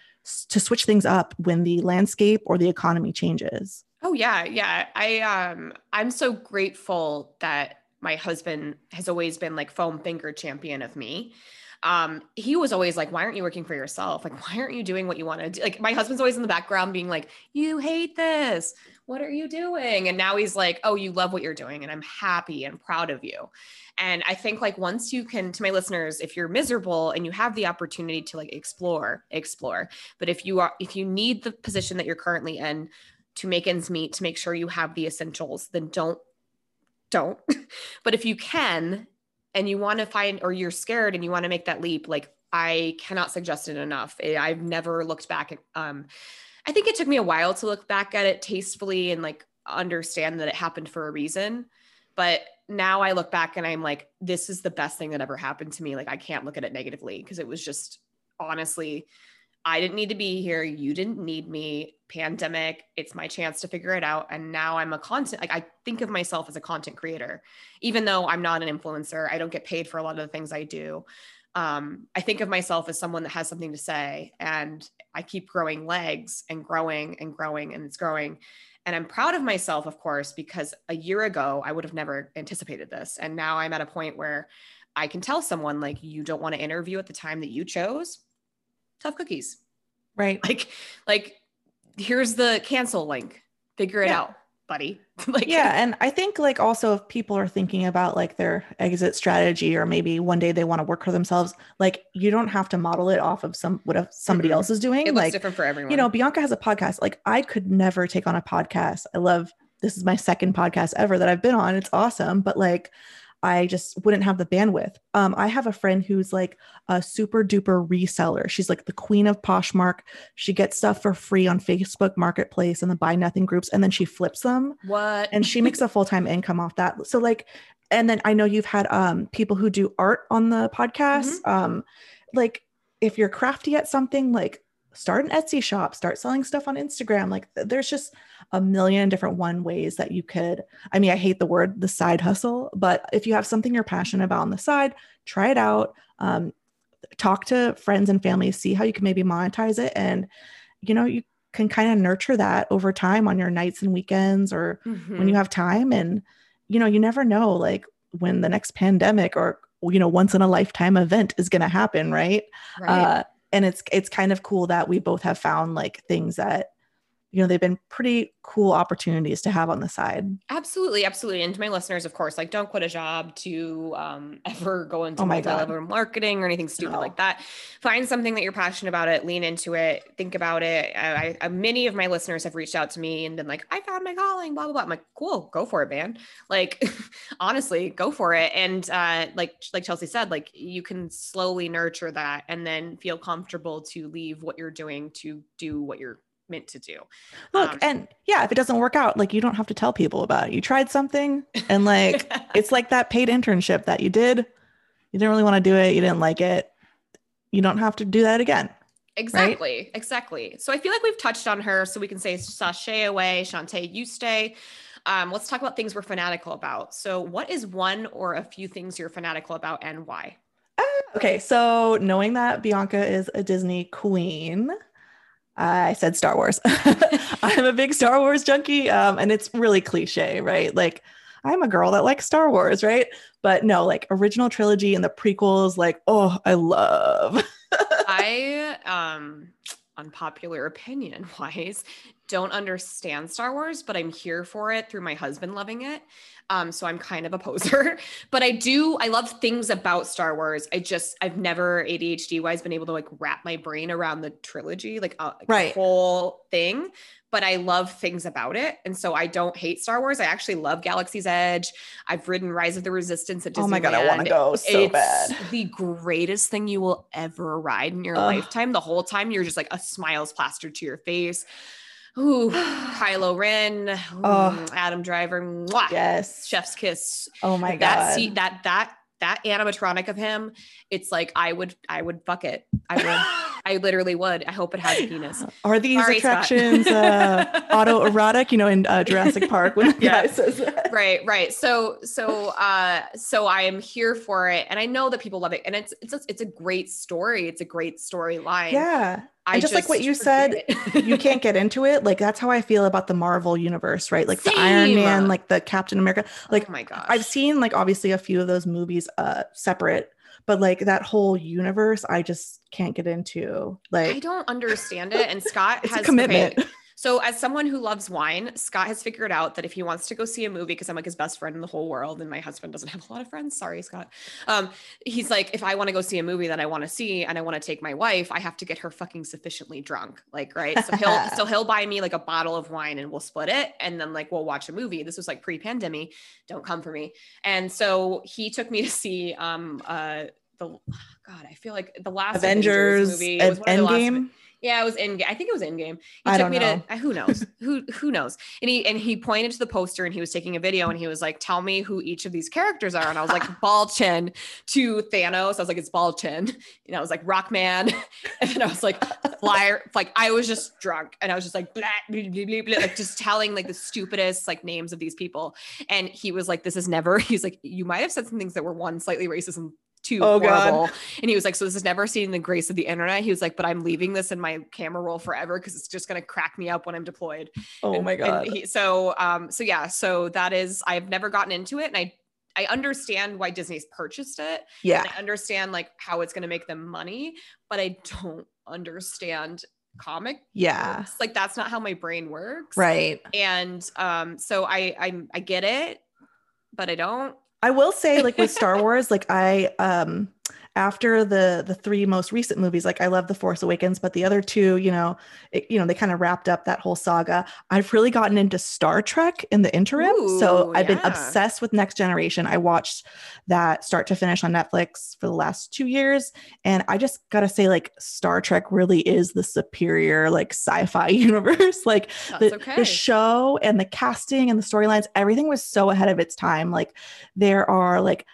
to switch things up when the landscape or the economy changes. Oh yeah, yeah. I um I'm so grateful that my husband has always been like foam finger champion of me. Um he was always like why aren't you working for yourself? Like why aren't you doing what you want to do? Like my husband's always in the background being like you hate this. What are you doing? And now he's like, "Oh, you love what you're doing and I'm happy and proud of you." And I think like once you can to my listeners, if you're miserable and you have the opportunity to like explore, explore. But if you are if you need the position that you're currently in to make ends meet, to make sure you have the essentials, then don't, don't. but if you can and you want to find, or you're scared and you want to make that leap, like I cannot suggest it enough. I- I've never looked back at, um, I think it took me a while to look back at it tastefully and like understand that it happened for a reason. But now I look back and I'm like, this is the best thing that ever happened to me. Like I can't look at it negatively because it was just honestly I didn't need to be here. You didn't need me. Pandemic. It's my chance to figure it out. And now I'm a content, like I think of myself as a content creator, even though I'm not an influencer. I don't get paid for a lot of the things I do. Um, I think of myself as someone that has something to say and I keep growing legs and growing and growing and it's growing. And I'm proud of myself, of course, because a year ago I would have never anticipated this. And now I'm at a point where I can tell someone like you don't want to interview at the time that you chose. Tough cookies. Right. like like here's the cancel link. Figure it Yeah. out buddy. Like yeah and i think like also if people are thinking about like their exit strategy or maybe one day they want to work for themselves like you don't have to model it off of some what if somebody Mhm. else is doing. It looks like different for everyone. you know bianca has a podcast. Like i could never take on a podcast. I love this is my second podcast ever that i've been on. It's awesome. But like i just wouldn't have the bandwidth. Um i have a friend who's like a super duper reseller. She's like the queen of poshmark. She gets stuff for free on facebook marketplace and the buy nothing groups and then she flips them. What? And she makes a full-time income off that. So like and then i know you've had um people who do art on the podcast. Um like if you're crafty at something like start an etsy shop start selling stuff on instagram. Like there's just a million different one ways that you could i mean i hate the word the side hustle but if you have something you're passionate about on the side try it out. Um, talk to friends and family see how you can maybe monetize it. And you know you can kind of nurture that over time on your nights and weekends or Mm-hmm. when you have time. And you know you never know like when the next pandemic or you know once in a lifetime event is going to happen right, right. Uh and it's it's kind of cool that we both have found like things that you know they've been pretty cool opportunities to have on the side. Absolutely absolutely. And to my listeners of course like don't quit a job to um, ever go into Oh multi-level marketing or anything stupid No. like that. Find something that you're passionate about it lean into it think about it. I, I many of my listeners have reached out to me and been like i found my calling blah blah blah. I'm like cool go for it man. Like honestly go for it. And uh like like chelsea said like you can slowly nurture that and then feel comfortable to leave what you're doing to do what you're meant to do look Um, and yeah if it doesn't work out like you don't have to tell people about it you tried something and like it's like that paid internship that you did you didn't really want to do it you didn't like it you don't have to do that again Exactly, exactly. So I feel like we've touched on her, so we can say sashay away, Shantay, you stay. Um, let's talk about things we're fanatical about. So, what is one or a few things you're fanatical about, and why? okay so knowing that bianca is a disney queen i said star wars. I'm a big star wars junkie um, and it's really cliche right? Like i'm a girl that likes star wars right? But no like original trilogy and the prequels like oh i love. I, um, unpopular opinion wise, don't understand Star Wars, but I'm here for it through my husband loving it. Um, so I'm kind of a poser, but I do, I love things about Star Wars. I just, I've never ADHD wise been able to like wrap my brain around the trilogy, like a Right. whole thing, but I love things about it. And so I don't hate Star Wars. I actually love Galaxy's Edge. I've ridden Rise of the Resistance at Disneyland. oh my god i want to go so it's bad the greatest thing you will ever ride in your Ugh. lifetime. The whole time you're just like a smile's plastered to your face. Ooh, Kylo Ren, ooh, Ugh. Adam Driver, mwah, yes chef's kiss. oh my that god see that that that animatronic of him, it's like I would I would fuck it. I would. I literally would. I hope it has a penis. Are these Sorry, attractions uh, autoerotic? You know, in uh, Jurassic Park when the Yeah. guy says that. right right so so uh so i am here for it and i know that people love it and it's it's a, it's a great story it's a great storyline Yeah, i and just like what you said, you can't get into it. Like that's how I feel about the Marvel universe, right? Like the Iron Man, like the Captain America. Like oh my gosh I've seen like obviously a few of those movies uh separate, but like that whole universe, I just can't get into. Like I don't understand it and scott has commitment. okay, so as someone who loves wine scott has figured out that if he wants to go see a movie because i'm like his best friend in the whole world and my husband doesn't have a lot of friends sorry scott um he's like if i want to go see a movie that i want to see and i want to take my wife i have to get her fucking sufficiently drunk like right so he'll so he'll buy me like a bottle of wine and we'll split it and then like we'll watch a movie this was like pre-pandemic don't come for me and so he took me to see um uh the god i feel like the last Avengers, movie Ed- it was one of the last- Endgame. yeah, it was in. I think it was Endgame. He I took don't me know. to. uh, Who knows? who who knows? And he and he pointed to the poster and he was taking a video and he was like, "Tell me who each of these characters are." And I was like, "Ball Chin to Thanos." I was like, "It's Ball Chin." And I was like, "Rockman," and then I was like, "Flyer." Like I was just drunk and I was just like, blah, blah, blah, blah, blah, like just telling like the stupidest like names of these people. And he was like, "This is never." He's like, "You might have said some things that were one slightly racist and." Two Oh, God. horrible. And he was like, So this is never seen the grace of the internet. He was like, But I'm leaving this in my camera roll forever because it's just gonna crack me up when I'm deployed. Oh And- my god. he, so um, so yeah, so that is I've never gotten into it and I I understand why Disney's purchased it. yeah. And I understand like how it's gonna make them money, but I don't understand comic Yeah. books. Like that's not how my brain works. Right. And um, so I I I get it, but I don't. I will say, like with Star Wars, like I um after the the three most recent movies, like I love The Force Awakens, but the other two, you know, it, you know, they kind of wrapped up that whole saga. I've really gotten into Star Trek in the interim, so I've been obsessed with Next Generation. I watched that start to finish on Netflix for the last two years, and I just gotta say, like Star Trek really is the superior like sci-fi universe. Like the, okay. the show and the casting and the storylines everything was so ahead of its time like there are like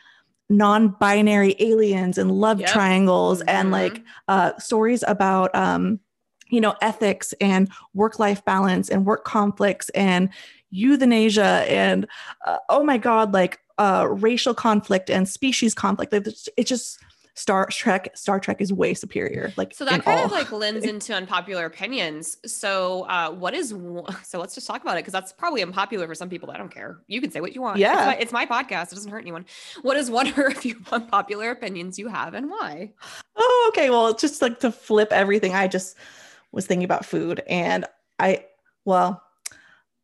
non-binary aliens and love Yep. triangles and Mhm. like uh stories about um you know ethics and work-life balance and work conflicts and euthanasia and uh, oh my god like uh racial conflict and species conflict it's just star trek star trek is way superior like So that kind of like lends into unpopular opinions. So uh what is so let's just talk about it because that's probably unpopular for some people. I don't care. You can say what you want. Yeah. It's my, it's my podcast. It doesn't hurt anyone. What is one or a few unpopular opinions you have and why? Oh, okay. Well, just like to flip everything, I just was thinking about food and I Well,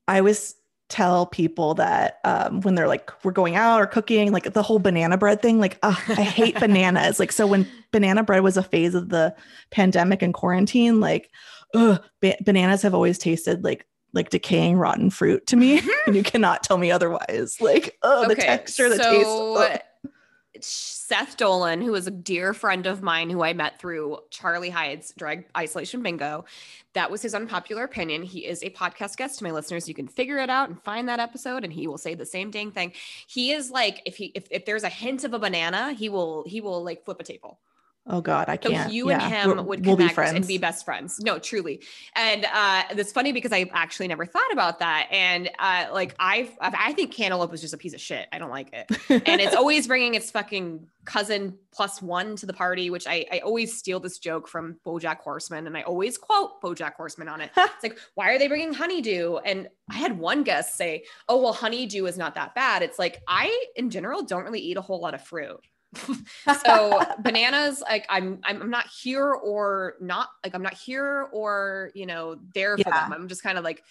I always tell people that um, when they're like we're going out or cooking, like the whole banana bread thing, like I hate bananas. Like so, when banana bread was a phase of the pandemic and quarantine, like ugh, ba- bananas have always tasted like like decaying rotten fruit to me, and you cannot tell me otherwise. Like oh, the texture, the so taste. ugh. Seth Dolan, who is a dear friend of mine who I met through Charlie Hides' Drag Isolation Bingo, that was his unpopular opinion. He is a podcast guest to my listeners. You can figure it out and find that episode, and he will say the same dang thing. He is like, if he if, if there's a hint of a banana, he will he will like flip a table. Oh God, I can't. So you and him we're- would we'll be connect friends. and be best friends. No, truly. And uh it's funny because I actually never thought about that. And uh like I've I think cantaloupe is just a piece of shit. I don't like it. And it's always bringing its fucking cousin plus one to the party, which I, I always steal this joke from BoJack Horseman, and I always quote BoJack Horseman on it. It's like, why are they bringing honeydew? And I had one guest say, "Oh, well, honeydew is not that bad." It's like I, in general, don't really eat a whole lot of fruit. so bananas, like I'm, I'm, I'm not here or not, like I'm not here or you know there for Yeah. them. I'm just kind of like,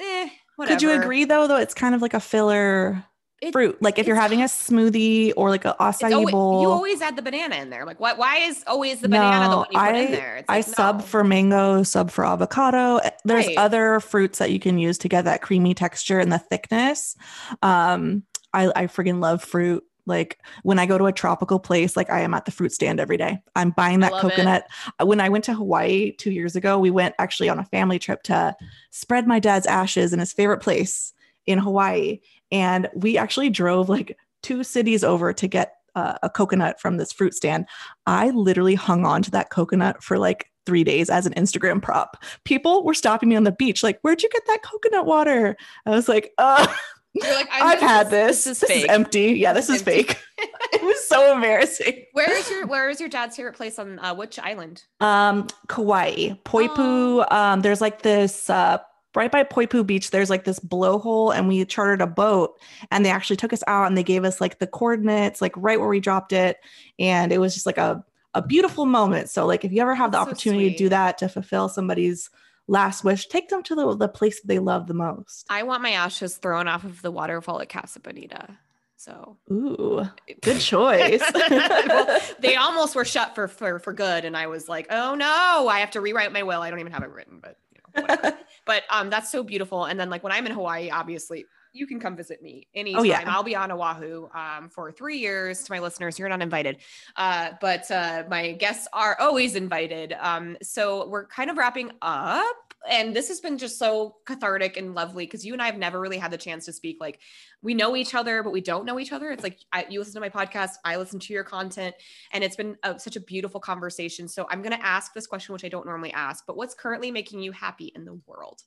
eh, whatever. Could you agree though? Though it's kind of like a filler It- fruit. Like if you're having a smoothie or like a acai always, bowl. you always add the banana in there. Like, why? Why is always the banana the No, one you put I- in there? It's I like, sub no. for mango, sub for avocado. Eh, There's Right. other fruits that you can use to get that creamy texture and the thickness. Um, I, I friggin' love fruit. Like when I go to a tropical place, like I am at the fruit stand every day. I'm buying that love it. coconut. Uh, When I went to Hawaii two years ago, we went actually on a family trip to spread my dad's ashes in his favorite place in Hawaii. And we actually drove like two cities over to get uh, a coconut from this fruit stand. I literally hung on to that coconut for like three days as an Instagram prop. People were stopping me on the beach, like, where'd you get that coconut water? I was like, uh, You're like, I've had this. This is This is empty. Yeah, this is Empty. fake. it was so embarrassing. Where is your Where is your dad's favorite place on uh, which island? Um, Kauai, Poipu. Um, there's like this uh right by Poipu Beach, there's like this blowhole, and we chartered a boat and they actually took us out and they gave us like the coordinates, like right where we dropped it. And it was just like a a beautiful moment. So like if you ever have the That's so opportunity to do that to fulfill somebody's last wish, take them to the, the place that they love the most. I want my ashes thrown off of the waterfall at Casa Bonita. So Ooh, good choice. well, they almost were shut for, for for good, and I was like, oh no, I have to rewrite my will. I don't even have it written, but you know, but um, that's so beautiful. And then like when I'm in Hawaii, obviously you can come visit me anytime. Oh, yeah. I'll be on Oahu um, for three years. To my listeners, you're not invited, uh, but uh, my guests are always invited. Um, so we're kind of wrapping up. And this has been just so cathartic and lovely because you and I have never really had the chance to speak. Like, we know each other, but we don't know each other. It's like I, you listen to my podcast, I listen to your content, and it's been a, such a beautiful conversation. So I'm going to ask this question, which I don't normally ask, but what's currently making you happy in the world?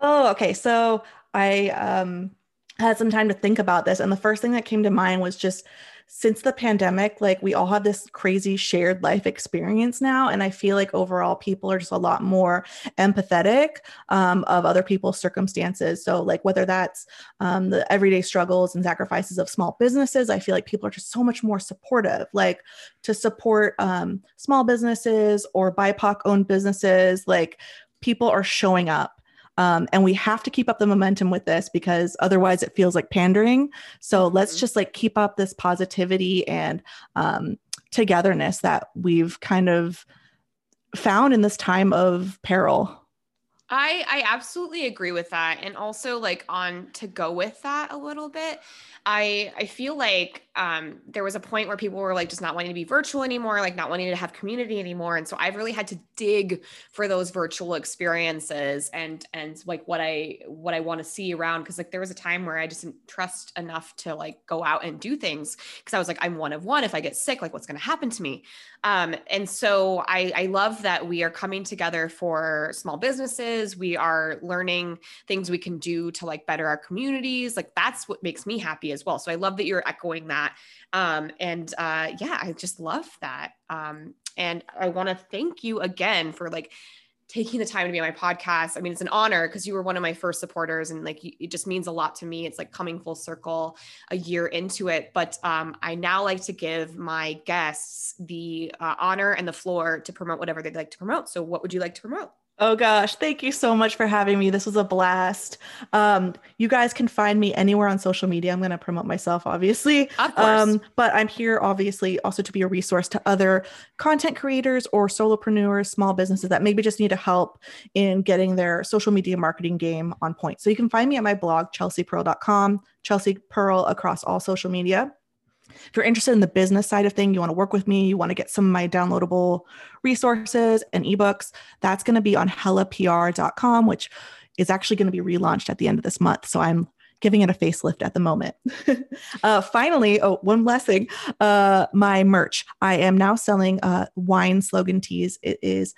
Oh, okay. So I um had some time to think about this and the first thing that came to mind was just since the pandemic like we all have this crazy shared life experience now and i feel like overall people are just a lot more empathetic um, of other people's circumstances so like whether that's um, the everyday struggles and sacrifices of small businesses i feel like people are just so much more supportive like to support um, small businesses or bipoc owned businesses like people are showing up um, and we have to keep up the momentum with this because otherwise it feels like pandering so let's Mhm. just like keep up this positivity and um, togetherness that we've kind of found in this time of peril I I absolutely agree with that and also like on to go with that a little bit. I I feel like um there was a point where people were like just not wanting to be virtual anymore, like not wanting to have community anymore and so I've really had to dig for those virtual experiences and and like what I what I want to see around cuz like there was a time where I just didn't trust enough to like go out and do things cuz I was like I'm one of one if I get sick like what's going to happen to me. Um, and so I, I love that we are coming together for small businesses. We are learning things we can do to like better our communities. Like that's what makes me happy as well. So I love that you're echoing that. Um, and uh, yeah, I just love that. Um, and I want to thank you again for like taking the time to be on my podcast. I mean, it's an honor because you were one of my first supporters and like it just means a lot to me. It's like coming full circle a year into it. But um, I now like to give my guests the uh, honor and the floor to promote whatever they'd like to promote. So, what would you like to promote? Oh gosh, thank you so much for having me. This was a blast. Um, you guys can find me anywhere on social media. I'm going to promote myself, obviously. Of course. Um, but I'm here, obviously, also to be a resource to other content creators or solopreneurs, small businesses that maybe just need a help in getting their social media marketing game on point. So you can find me at my blog, chelseapearl.com, Chelsea Pearl across all social media. If you're interested in the business side of thing, you want to work with me, you want to get some of my downloadable resources and ebooks, that's going to be on hellapr.com, which is actually going to be relaunched at the end of this month. So I'm giving it a facelift at the moment. uh, finally, oh, one thing uh, my merch. I am now selling uh, wine slogan tees. It is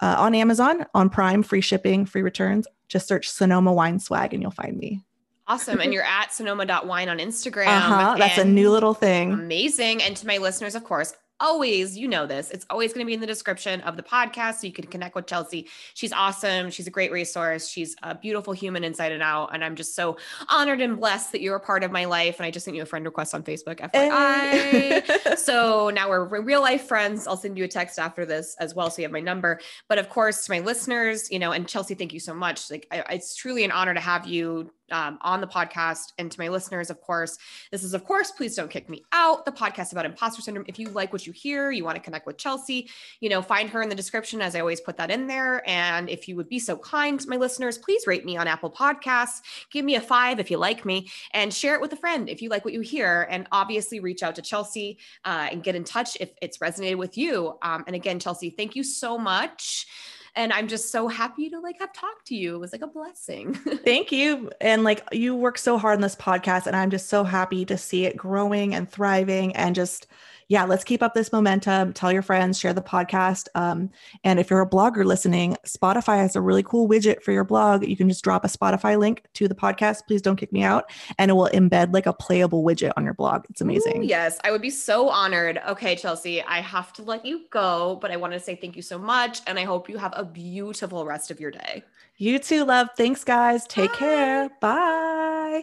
uh, on Amazon, on Prime, free shipping, free returns. Just search Sonoma Wine Swag and you'll find me. Awesome. And you're at sonoma.wine on Instagram. Uh-huh. That's a new little thing. Amazing. And to my listeners, of course, always, you know this, it's always going to be in the description of the podcast. So you can connect with Chelsea. She's awesome. She's a great resource. She's a beautiful human inside and out. And I'm just so honored and blessed that you're a part of my life. And I just sent you a friend request on Facebook, FYI. Hey. so now we're real life friends. I'll send you a text after this as well. So you have my number. But of course, to my listeners, you know, and Chelsea, thank you so much. Like, I, it's truly an honor to have you um, on the podcast. And to my listeners, of course, this is, of course, please don't kick me out. The podcast about imposter syndrome. If you like what you hear, you want to connect with Chelsea, you know, find her in the description, as I always put that in there. And if you would be so kind, my listeners, please rate me on Apple Podcasts. Give me a five if you like me, and share it with a friend if you like what you hear. And obviously, reach out to Chelsea uh, and get in touch if it's resonated with you. Um, and again, Chelsea, thank you so much and i'm just so happy to like have talked to you. It was like a blessing. Thank you. And like you work so hard on this podcast and i'm just so happy to see it growing and thriving and just yeah, let's keep up this momentum. Tell your friends, share the podcast. Um, and if you're a blogger listening, Spotify has a really cool widget for your blog. You can just drop a Spotify link to the podcast. Please don't kick me out. And it will embed like a playable widget on your blog. It's amazing. Ooh, yes, I would be so honored. Okay, Chelsea, I have to let you go, but I want to say thank you so much. And I hope you have a beautiful rest of your day. You too, love. Thanks, guys. Take Bye. care. Bye.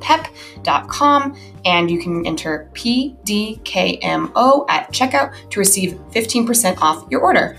pep.com and you can enter PDKMO at checkout to receive 15% off your order.